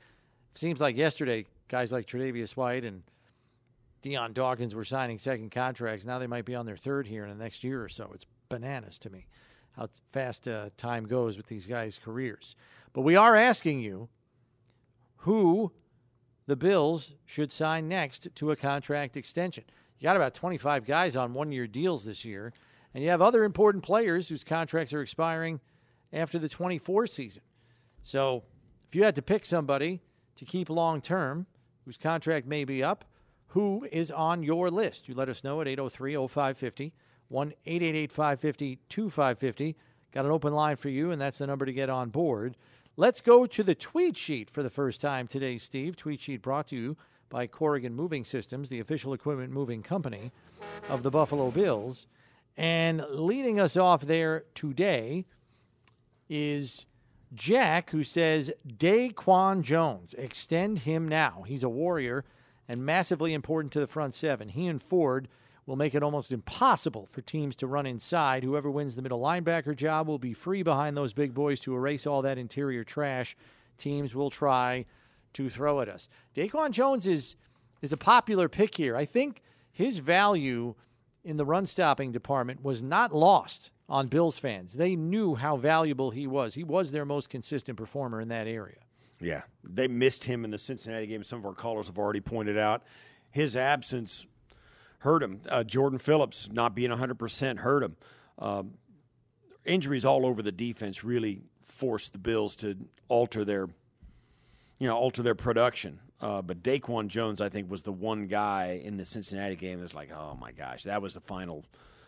seems like yesterday, guys like Tre'Davious White and – Dion Dawkins were signing second contracts. Now they might be on their third here in the next year or so. It's bananas to me how fast uh, time goes with these guys' careers. But we are asking you who the Bills should sign next to a contract extension. You got about 25 guys on one year deals this year, and you have other important players whose contracts are expiring after the 24 season. So if you had to pick somebody to keep long term whose contract may be up, who is on your list? You let us know at 803 0550, 1 888 550 2550. Got an open line for you, and that's the number to get on board. Let's go to the tweet sheet for the first time today, Steve. Tweet sheet brought to you by Corrigan Moving Systems, the official equipment moving company of the Buffalo Bills. And leading us off there today is Jack, who says Daquan Jones, extend him now. He's a warrior and massively important to the front seven. He and Ford will make it almost impossible for teams to run inside. Whoever wins the middle linebacker job will be free behind those big boys to erase all that interior trash teams will try to throw at us. Daquan Jones is is a popular pick here. I think his value in the run stopping department was not lost on Bills fans. They knew how valuable he was. He was their most consistent performer in that area. Yeah, they missed him in the Cincinnati game. Some of our callers have already pointed out his absence hurt him. Uh, Jordan Phillips not being 100% hurt him. Um, injuries all over the defense really forced the Bills to alter their, you know, alter their production. Uh, but Daquan Jones, I think, was the one guy in the Cincinnati game that's like, oh my gosh, that was the final,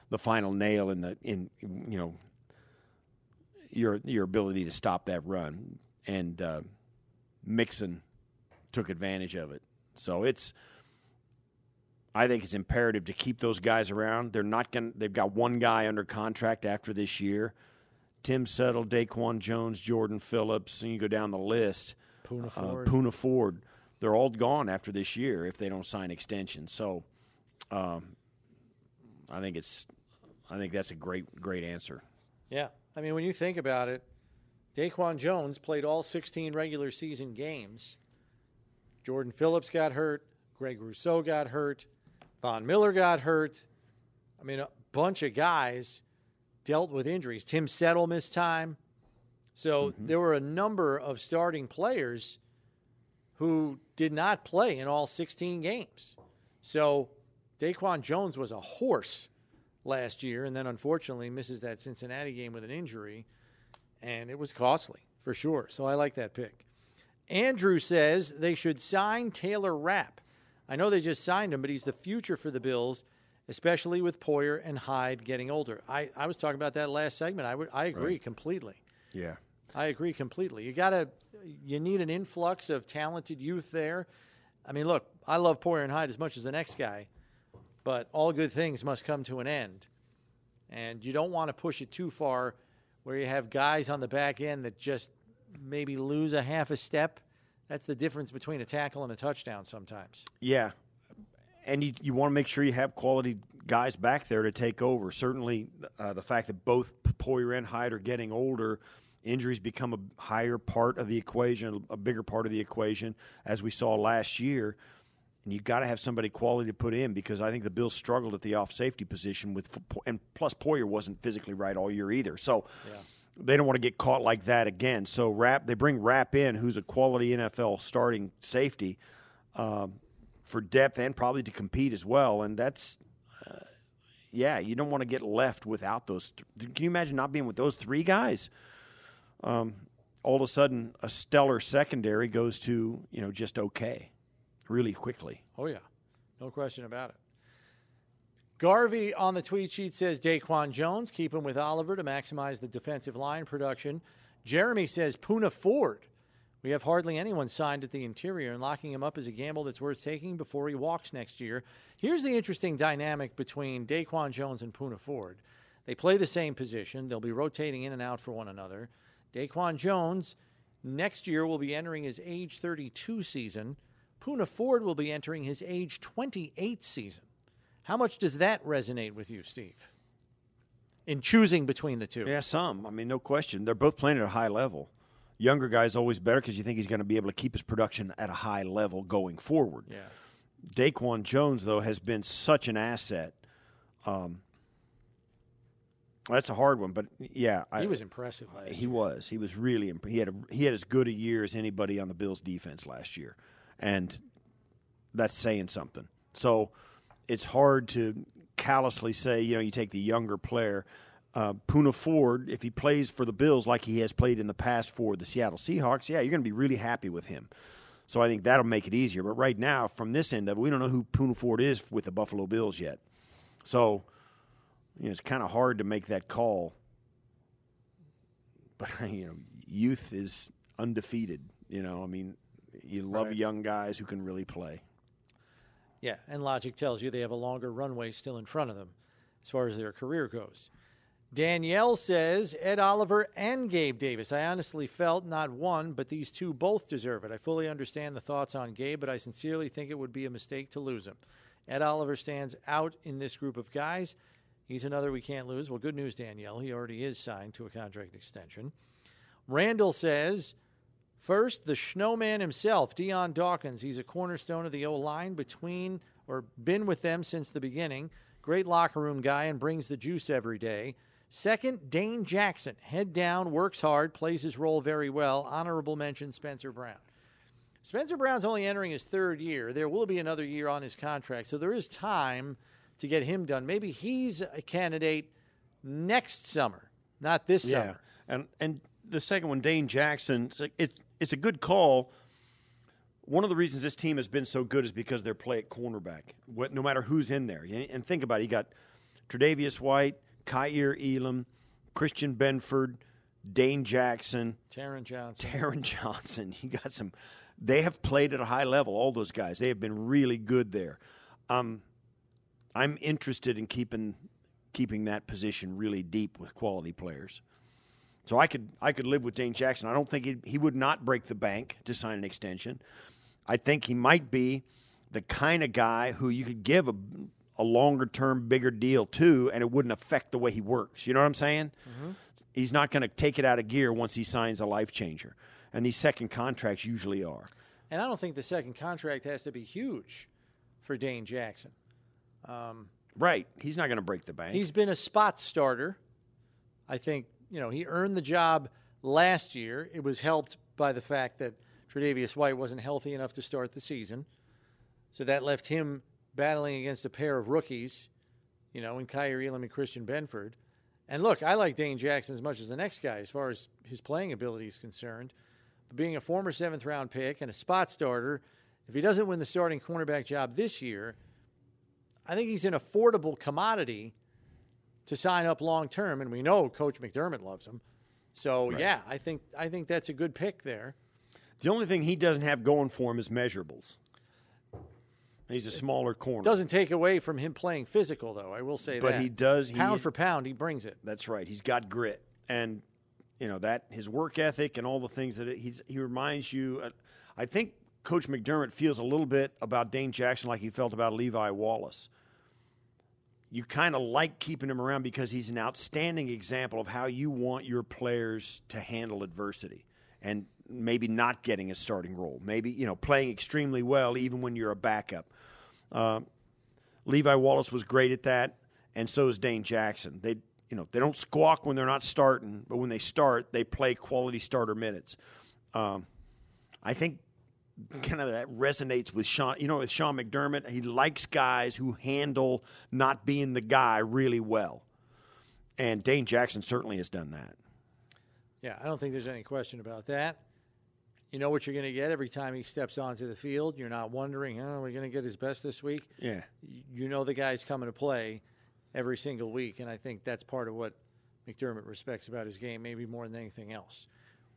the final nail in the in you know your your ability to stop that run. And uh, Mixon took advantage of it. So it's I think it's imperative to keep those guys around. They're not going. They've got one guy under contract after this year. Tim Settle, Daquan Jones, Jordan Phillips, and you go down the list. Poona Uh, Ford. Ford. They're all gone after this year if they don't sign extensions. So, um, I think it's. I think that's a great, great answer. Yeah. I mean, when you think about it, Daquan Jones played all 16 regular season games. Jordan Phillips got hurt. Greg Rousseau got hurt. Von Miller got hurt. I mean, a bunch of guys dealt with injuries. Tim Settle missed time. So mm-hmm. there were a number of starting players who did not play in all 16 games. So Daquan Jones was a horse last year, and then unfortunately misses that Cincinnati game with an injury, and it was costly for sure. So I like that pick. Andrew says they should sign Taylor Rapp. I know they just signed him, but he's the future for the Bills, especially with Poyer and Hyde getting older. I, I was talking about that last segment. I would I agree completely. Yeah. I agree completely. You got to you need an influx of talented youth there. I mean, look, I love Poyer and Hyde as much as the next guy, but all good things must come to an end. And you don't want to push it too far where you have guys on the back end that just maybe lose a half a step. That's the difference between a tackle and a touchdown sometimes. Yeah, and you you want to make sure you have quality guys back there to take over. Certainly, uh, the fact that both Poyer and Hyde are getting older, injuries become a higher part of the equation, a bigger part of the equation, as we saw last year. And you got to have somebody quality to put in because I think the Bills struggled at the off safety position with, and plus Poyer wasn't physically right all year either. So. They don't want to get caught like that again. So Rapp, they bring Rapp in, who's a quality NFL starting safety, um, for depth and probably to compete as well. And that's, uh, yeah, you don't want to get left without those. Th- Can you imagine not being with those three guys? Um, all of a sudden, a stellar secondary goes to you know just okay, really quickly. Oh yeah, no question about it. Garvey on the tweet sheet says Daquan Jones, keep him with Oliver to maximize the defensive line production. Jeremy says Poona Ford. We have hardly anyone signed at the interior, and locking him up is a gamble that's worth taking before he walks next year. Here's the interesting dynamic between Daquan Jones and Poona Ford. They play the same position, they'll be rotating in and out for one another. Daquan Jones next year will be entering his age 32 season. Poona Ford will be entering his age 28 season. How much does that resonate with you, Steve? In choosing between the two? Yeah, some. I mean, no question. They're both playing at a high level. Younger guy's always better because you think he's going to be able to keep his production at a high level going forward. Yeah. Daquan Jones, though, has been such an asset. Um, that's a hard one, but yeah, I, He was impressive last he year. was. He was really. Imp- he had a, he had as good a year as anybody on the Bills defense last year, and that's saying something. So it's hard to callously say, you know, you take the younger player. Uh, Poona Ford, if he plays for the Bills like he has played in the past for the Seattle Seahawks, yeah, you're going to be really happy with him. So I think that'll make it easier. But right now, from this end of it, we don't know who Poona Ford is with the Buffalo Bills yet. So you know, it's kind of hard to make that call. But you know, youth is undefeated. You know, I mean, you love Right. young guys who can really play. Yeah, and logic tells you they have a longer runway still in front of them as far as their career goes. Danielle says Ed Oliver and Gabe Davis. I honestly felt not one, but these two both deserve it. I fully understand the thoughts on Gabe, but I sincerely think it would be a mistake to lose him. Ed Oliver stands out in this group of guys. He's another we can't lose. Well, good news, Danielle. He already is signed to a contract extension. Randall says First, the snowman himself, Dion Dawkins. He's a cornerstone of the O line between or been with them since the beginning. Great locker room guy and brings the juice every day. Second, Dane Jackson. Head down, works hard, plays his role very well. Honorable mention, Spencer Brown. Spencer Brown's only entering his third year. There will be another year on his contract, so there is time to get him done. Maybe he's a candidate next summer, not this summer. and and the second one, Dane Jackson. It's a, it's, a good call. One of the reasons this team has been so good is because their play at cornerback. What, no matter who's in there, and think about it, you got Tre'Davious White, Kaiir Elam, Christian Benford, Dane Jackson, Taron Johnson. Taron Johnson. You got some. They have played at a high level. All those guys. They have been really good there. Um, I'm interested in keeping keeping that position really deep with quality players. So I could I could live with Dane Jackson. I don't think he he would not break the bank to sign an extension. I think he might be the kind of guy who you could give a a longer term, bigger deal to, and it wouldn't affect the way he works. You know what I'm saying? Mm-hmm. He's not going to take it out of gear once he signs a life changer, and these second contracts usually are. And I don't think the second contract has to be huge for Dane Jackson. Um, right? He's not going to break the bank. He's been a spot starter. I think, you know, he earned the job last year. It was helped by the fact that Tre'Davious White wasn't healthy enough to start the season. So that left him battling against a pair of rookies, you know, in Kaiir Elam and Christian Benford. And look, I like Dane Jackson as much as the next guy as far as his playing ability is concerned. But being a former seventh round pick and a spot starter, if he doesn't win the starting cornerback job this year, I think he's an affordable commodity to sign up long term, and we know Coach McDermott loves him. So yeah, I think I think that's a good pick there. the only thing he doesn't have going for him is measurables. He's a smaller corner. Doesn't take away from him playing physical, though. I will say But that. But he does- he- pound for pound. He brings it. That's right. He's got grit, and you know that his work ethic and all the things that it, he's he reminds you. uh, I think Coach McDermott feels a little bit about Dane Jackson like he felt about Levi Wallace. You kind of like keeping him around because he's an outstanding example of how you want your players to handle adversity and maybe not getting a starting role, maybe you know playing extremely well even when you're a backup. Uh, Levi Wallace was great at that, and so is Dane Jackson. They, you know, they don't squawk when they're not starting, but when they start, they play quality starter minutes. Um, I think kind of that resonates with Sean. You know, with Sean McDermott, he likes guys who handle not being the guy really well, and Dane Jackson certainly has done that. Yeah, I don't think there's any question about that. You know what you're going to get every time he steps onto the field. You're not wondering, oh, are we going to get his best this week? Yeah, you know the guy's coming to play every single week, and I think that's part of what McDermott respects about his game, maybe more than anything else.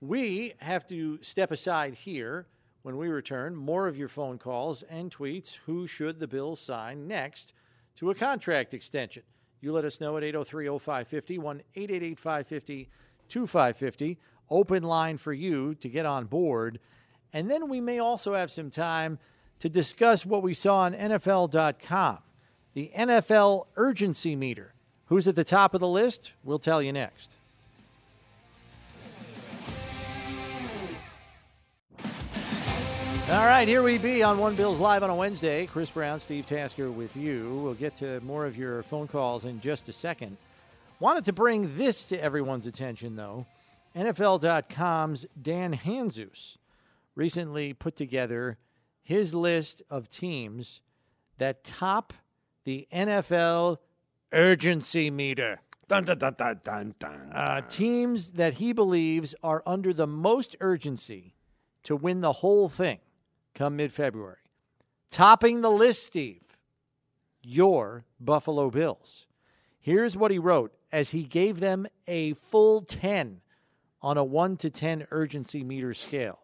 We have to step aside here when we return. More of your phone calls and tweets. Who should the Bills sign next to a contract extension? You let us know at 803 0550, 1 888 550 2550. Open line for you to get on board. And then we may also have some time to discuss what we saw on NFL.com the NFL urgency meter. Who's at the top of the list? We'll tell you next. All right, here we be on One Bills Live on a Wednesday. Chris Brown, Steve Tasker with you. We'll get to more of your phone calls in just a second. Wanted to bring this to everyone's attention, though. NFL.com's Dan Hanzus recently put together his list of teams that top the NFL urgency meter. Dun, dun, dun, dun, dun, dun. Uh, teams that he believes are under the most urgency to win the whole thing come mid February. Topping the list, Steve, your Buffalo Bills. Here's what he wrote as he gave them a full 10 on a 1 to 10 urgency meter scale.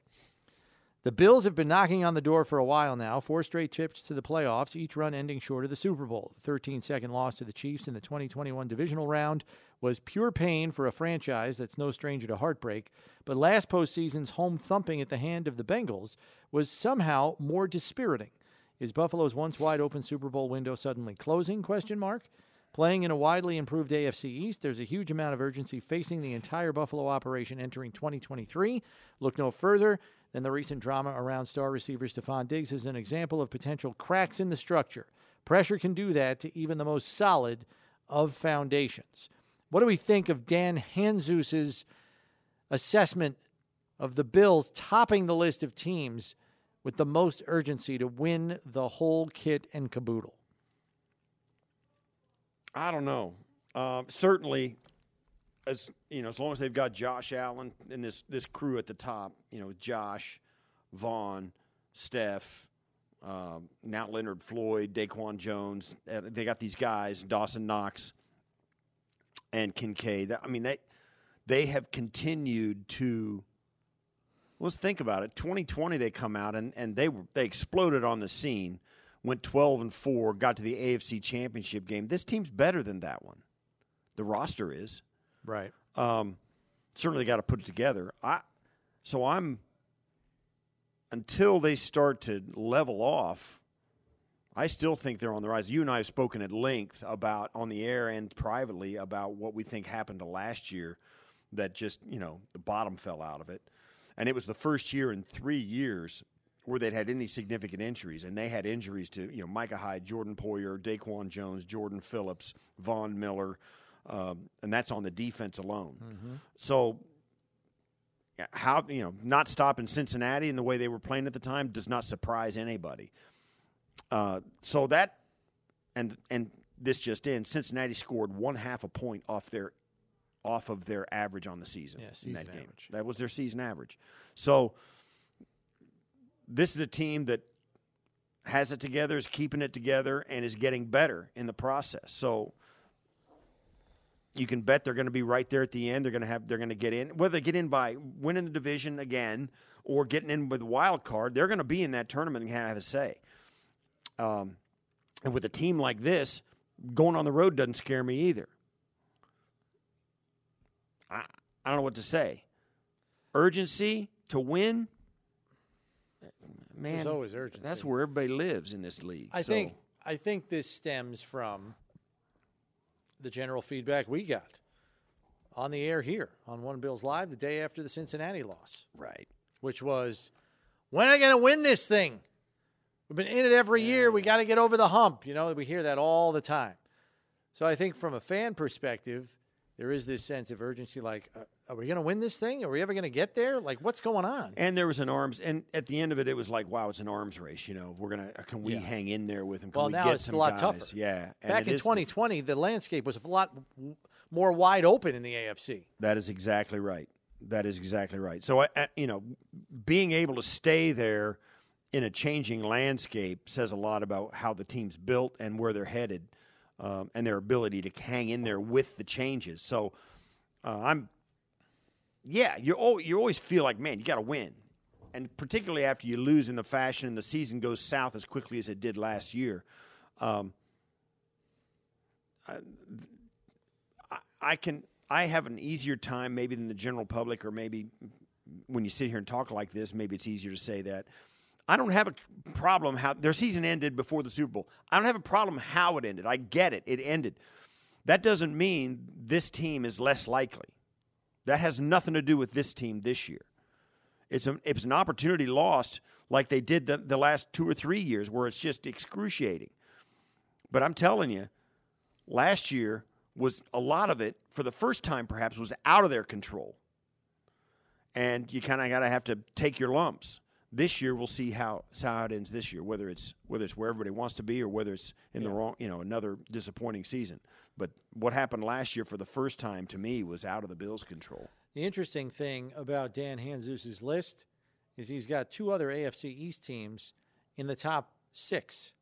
The Bills have been knocking on the door for a while now, four straight trips to the playoffs, each run ending short of the Super Bowl. The 13 second loss to the Chiefs in the 2021 divisional round was pure pain for a franchise that's no stranger to heartbreak, but last postseason's home thumping at the hand of the Bengals was somehow more dispiriting. Is Buffalo's once wide open Super Bowl window suddenly closing? Question mark. Playing in a widely improved AFC East, there's a huge amount of urgency facing the entire Buffalo operation entering 2023. Look no further than the recent drama around star receiver Stefon Diggs is an example of potential cracks in the structure. Pressure can do that to even the most solid of foundations. What do we think of Dan Hanzus's assessment of the Bills topping the list of teams with the most urgency to win the whole kit and caboodle? I don't know. Um, certainly, as you know, as long as they've got Josh Allen and this this crew at the top, you know, Josh, Von, Steph, um, now Leonard Floyd, Daquan Jones. uh, They got these guys, Dawson Knox, and Kincaid. I mean, they they have continued to. Let's think about it. 2020, they come out and, and they were they exploded on the scene, went 12 and four, got to the AFC Championship game. This team's better than that one. The roster is Right. um, certainly got to put it together. I so I'm until they start to level off. I still think they're on the rise. You and I have spoken at length about on the air and privately about what we think happened to last year. That just you know the bottom fell out of it, and it was the first year in three years where they'd had any significant injuries, and they had injuries to you know Micah Hyde, Jordan Poyer, Daquan Jones, Jordan Phillips, Von Miller, um, and that's on the defense alone. So, how you know not stopping Cincinnati in the way they were playing at the time does not surprise anybody. Uh, so that and and this just in, Cincinnati scored one half a point off their off of their average on the season. Yeah, in season that game. That was their season average. So this is a team that has it together, is keeping it together, and is getting better in the process. So you can bet they're going to be right there at the end. They're going to have they're going to get in whether they get in by winning the division again or getting in with a wild card. They're going to be in that tournament and have a say. Um, and with a team like this, going on the road doesn't scare me either. I I don't know what to say. Urgency to win. Man, There's always urgency. That's where everybody lives in this league. I So- think I think this stems from the general feedback we got on the air here on One Bills Live the day after the Cincinnati loss, right. which was when are they going to win this thing? We've been in it every year. We got to get over the hump. You know, we hear that all the time. So I think from a fan perspective, there is this sense of urgency like, uh, are we going to win this thing? Are we ever going to get there? Like, what's going on? And there was an arms, and at the end of it, it was like, wow, it's an arms race. You know, we're gonna can we Yeah. hang in there with them? Can Well, we now get it's a lot guys? tougher. Yeah, and Back in is 2020, the landscape was a lot more wide open in the AFC. That is exactly right. That is exactly right. So, I, I- you know, being able to stay there in a changing landscape says a lot about how the team's built and where they're headed, um, and their ability to hang in there with the changes. So, uh, I'm, yeah, you al- you always feel like, man, you got to win, and particularly after you lose in the fashion and the season goes south as quickly as it did last year. Um, I, I can I have an easier time maybe than the general public, or maybe when you sit here and talk like this, maybe it's easier to say that. I don't have a problem how their season ended before the Super Bowl. I don't have a problem how it ended. I get it. It ended. That doesn't mean this team is less likely. That has nothing to do with this team this year. It's a, it's an opportunity lost like they did the, the last two or three years where it's just excruciating. But I'm telling you, last year was a lot of it for the first time perhaps was out of their control and you kind of got to have to take your lumps This year, we'll see how how it ends this year. Whether it's whether it's where everybody wants to be, or whether it's in the wrong, you know, another disappointing season. But what happened last year for the first time to me was out of the Bills' control. The interesting thing about Dan Hanzus' list is he's got two other AFC East teams in the top six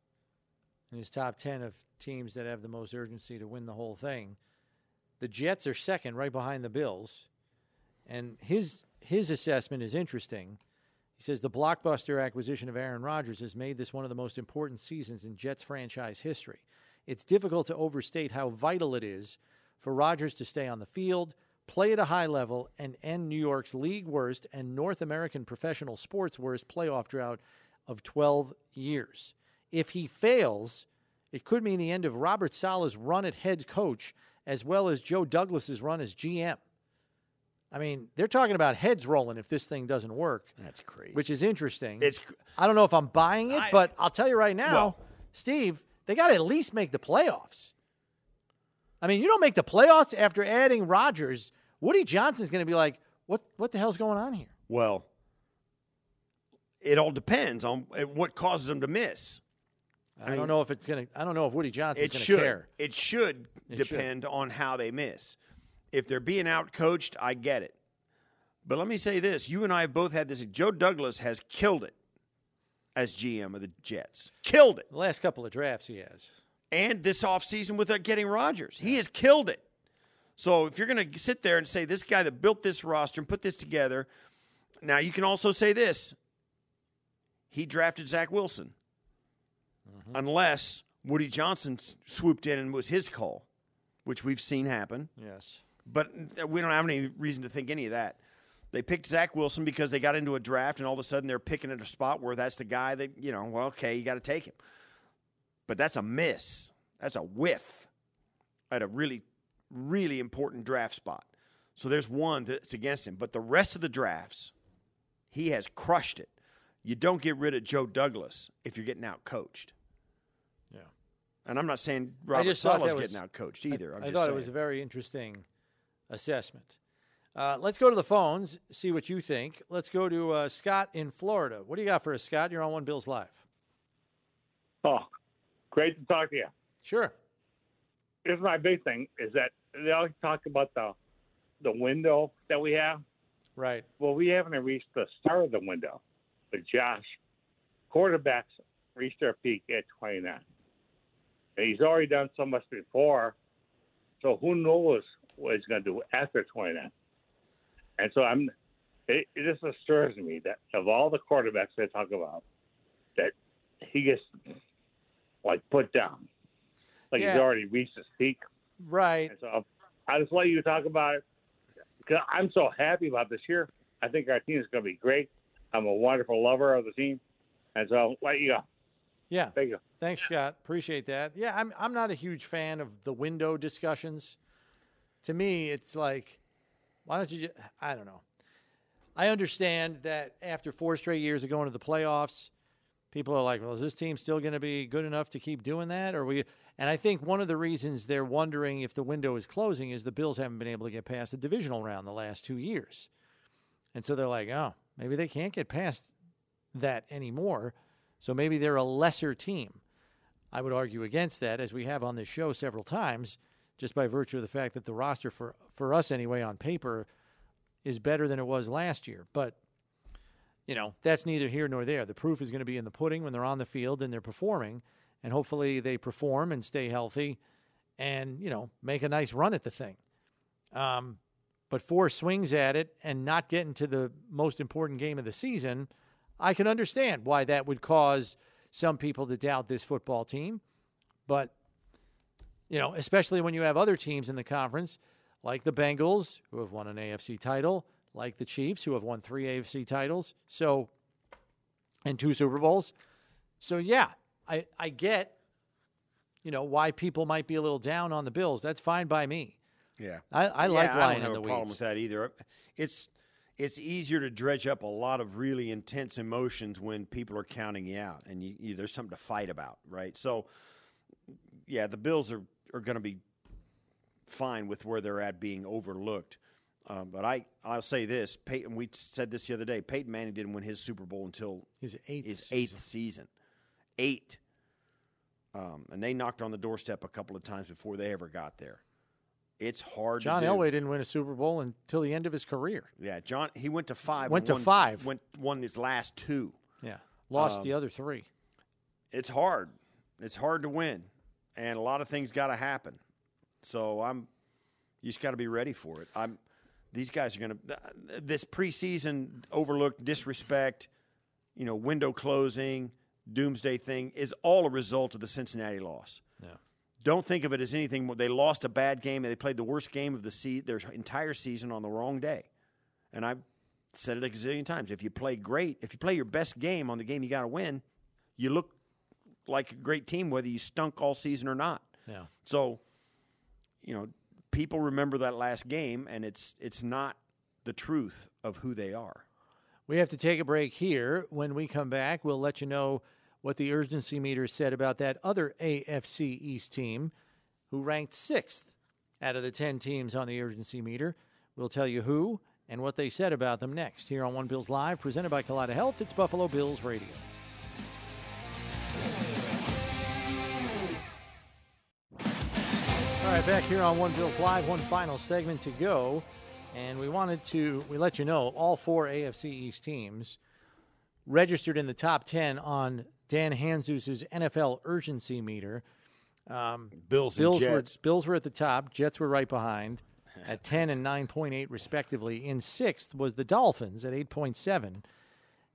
in his top 10 of teams that have the most urgency to win the whole thing. The Jets are second, right behind the Bills. And his, his assessment is interesting. He says the blockbuster acquisition of Aaron Rodgers has made this one of the most important seasons in Jets franchise history. It's difficult to overstate how vital it is for Rodgers to stay on the field, play at a high level, and end New York's league worst and North American professional sports worst playoff drought of 12 years. If he fails, it could mean the end of Robert Saleh's run at head coach as well as Joe Douglas's run as GM. I mean, they're talking about heads rolling if this thing doesn't work. That's crazy. Which is interesting. It's I don't know if I'm buying it, I- but I'll tell you right now, Well- Steve, they got to at least make the playoffs. I mean, you don't make the playoffs after adding Rodgers. Woody Johnson's going to be like, "What? What the hell's going on here?" well, it all depends on uh, what causes them to miss. I, mean, don't know if it's going to. I don't know if Woody Johnson's going to should. care. It should It should. depend on how they miss. If they're being out coached, I get it. But let me say this: you and I have both had this. Joe Douglas has killed it as GM of the Jets. Killed it. The last couple of drafts he has. and this offseason with uh, getting Rodgers. He has killed it. So if you're going to sit there and say this guy that built this roster and put this together, now you can also say this: he drafted Zach Wilson, unless Woody Johnson swooped in and was his call, which we've seen happen. Yes. But we don't have any reason to think any of that. They picked Zach Wilson because they got into a draft, and all of a sudden they're picking at a spot where that's the guy that you know. Well, okay, you got to take him, but that's a miss. That's a whiff at a really, really important draft spot. So there's one that's against him, but the rest of the drafts, he has crushed it. You don't get rid of Joe Douglas if you're getting out coached. Yeah. And I'm not saying Robert just thought Saleh's was- getting out coached either. I'm I just thought saying. it was a very interesting assessment. Uh, let's go to the phones, see what you think. Let's go to uh, Scott in Florida. What do you got for us, Scott? You're on One Bills Live. Oh, great to talk to you. Sure. Here's my big thing: is that they always talk about the the window that we have. Right. Well, we haven't reached the start of the window. But Josh, quarterbacks reach their peak at 29. And he's already done so much before. So who knows what he's going to do after 29? And so I'm. It, it just disturbs me that of all the quarterbacks they talk about, that he gets like put down, like Yeah. he's already reached his peak. Right. And so I just let you talk about it. I'm so happy about this year. I think our team is going to be great. I'm a wonderful lover of the team. And so I'll let you go. Yeah. Thank you. Thanks, Scott. Appreciate that. Yeah, I'm I'm not a huge fan of the window discussions. To me, it's like, why don't you? Just, I don't know. I understand that after four straight years of going to the playoffs, people are like, "Well, is this team still going to be good enough to keep doing that?" Or we? And I think one of the reasons they're wondering if the window is closing is the Bills haven't been able to get past the divisional round the last two years, and so they're like, "Oh, maybe they can't get past that anymore." So maybe they're a lesser team. I would argue against that, as we have on this show several times, just by virtue of the fact that the roster for for us anyway on paper is better than it was last year. But you know that's neither here nor there. The proof is going to be in the pudding when they're on the field and they're performing, and hopefully they perform and stay healthy, and you know make a nice run at the thing. Um, but four swings at it and not getting to the most important game of the season, I can understand why that would cause some people to doubt this football team. But, you know, especially when you have other teams in the conference, like the Bengals, who have won an AFC title, like the Chiefs, who have won three AFC titles, so, and two Super Bowls. So, yeah, I, I get, you know, why people might be a little down on the Bills. That's fine by me. Yeah, I, I like yeah, lying I don't have in the a problem with that either. It's it's easier to dredge up a lot of really intense emotions when people are counting you out, and you, you, there's something to fight about, right? So, yeah, the Bills are are going to be fine with where they're at being overlooked. Um, but I, I'll say this: Peyton. We said this the other day. Peyton Manning didn't win his Super Bowl until His eighth his season. eighth season, eight. Um, and they knocked on the doorstep a couple of times before they ever got there. It's hard. John. Elway didn't win a Super Bowl until the end of his career. Yeah, John. He went to five. Went to won- five. Went won his last two. Yeah. Lost Um, the other three. It's hard. It's hard to win, and a lot of things got to happen. So I'm. You just got to be ready for it. I'm. These guys are going to. This preseason overlooked disrespect, you know, window closing, doomsday thing is all a result of the Cincinnati loss. Yeah. Don't think of it as anything. more- They lost a bad game and they played the worst game of the se- their entire season on the wrong day. And I've said it a gazillion times. If you play great, if you play your best game on the game you got to win, you look like a great team whether you stunk all season or not. Yeah. So, you know, people remember that last game, and it's it's not the truth of who they are. We have to take a break here. When we come back, we'll let you know what the urgency meter said about that other AFC East team who ranked sixth out of the 10 teams on the urgency meter. We'll tell you who and what they said about them next here on One Bills Live, presented by Kaleida Health. It's Buffalo Bills Radio. All right, back here on One Bills Live, one final segment to go. And we wanted to, we let you know, all four AFC East teams registered in the top 10 on Dan Hanzus' NFL urgency meter. Um, Bills and Bills were, Bills were at the top, Jets were right behind at 10 and 9.8, respectively. In sixth was the Dolphins at 8.7.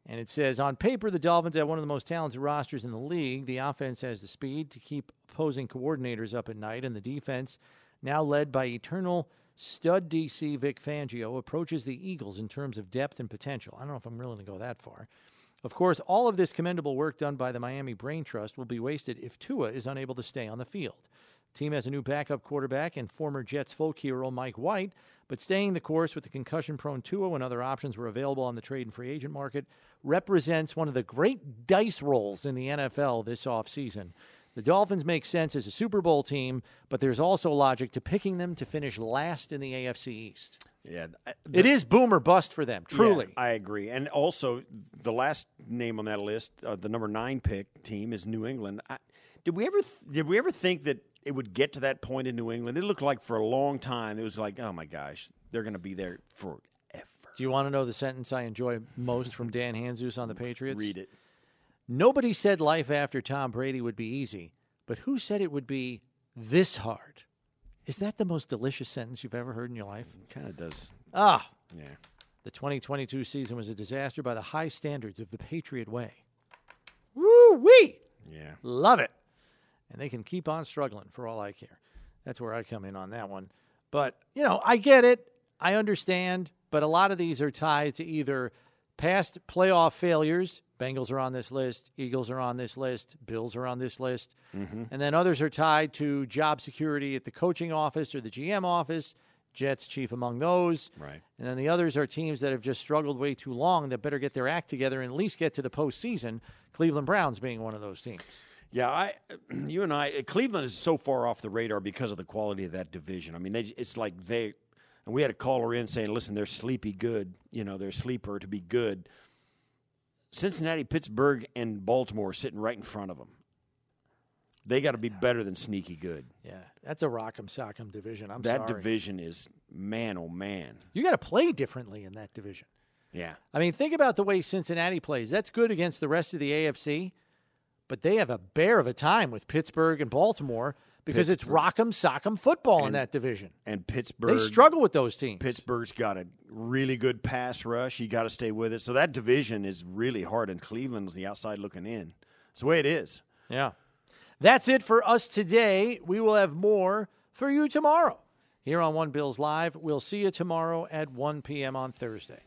And it says on paper, the Dolphins have one of the most talented rosters in the league. The offense has the speed to keep opposing coordinators up at night, and the defense, now led by eternal stud DC Vic Fangio, approaches the Eagles in terms of depth and potential. I don't know if I'm willing to go that far. Of course, all of this commendable work done by the Miami Brain Trust will be wasted if Tua is unable to stay on the field. Team has a new backup quarterback and former Jets folk hero Mike White, but staying the course with the concussion prone Tua when other options were available on the trade and free agent market represents one of the great dice rolls in the NFL this offseason. The Dolphins make sense as a Super Bowl team, but there's also logic to picking them to finish last in the AFC East. Yeah, I- It is boom or bust for them, truly. Yeah, I agree. And also, the last name on that list, uh, the number nine pick team, is New England. I, did we ever th- did we ever think that it would get to that point in New England? It looked like for a long time it was like, oh my gosh, they're going to be there forever. Do you want to know the sentence I enjoy most from Dan Hanzus on the Patriots? Read it. Nobody said life after Tom Brady would be easy, but who said it would be this hard? Is that the most delicious sentence you've ever heard in your life? It Kind of does. Ah, Yeah. the 2022 season was a disaster by the high standards of the Patriot way. Woo wee! Yeah. Love it. And they can keep on struggling for all I care. That's where I come in on that one. But, you know, I get it. I understand. But a lot of these are tied to either past playoff failures. Bengals are on this list. Eagles are on this list. Bills are on this list. Mm-hmm. And then others are tied to job security at the coaching office or the GM office. Jets chief among those. Right. And then the others are teams that have just struggled way too long that better get their act together and at least get to the postseason. Cleveland Browns being one of those teams. Yeah, I, you and I, eh, Cleveland is so far off the radar because of the quality of that division. I mean, they, it's like they, and we had a caller in saying, "Listen, they're sleepy good. You know, they're sleeper to be good." Cincinnati, Pittsburgh, and Baltimore are sitting right in front of them. They got to be better than sneaky good. Yeah, that's a rock'em sock'em division. I'm that sorry. division is man, oh man. You got to play differently in that division. Yeah, I mean, think about the way Cincinnati plays. That's good against the rest of the AFC, but they have a bear of a time with Pittsburgh and Baltimore because it's rock'em sock'em football in that division. and Pittsburgh. They struggle with those teams. Pittsburgh's got a really good pass rush. You got to stay with it. So that division is really hard, and Cleveland's the outside looking in. It's the way it is. Yeah. That's it for us today. We will have more for you tomorrow here on One Bills Live. We'll see you tomorrow at 1 p.m. on Thursday.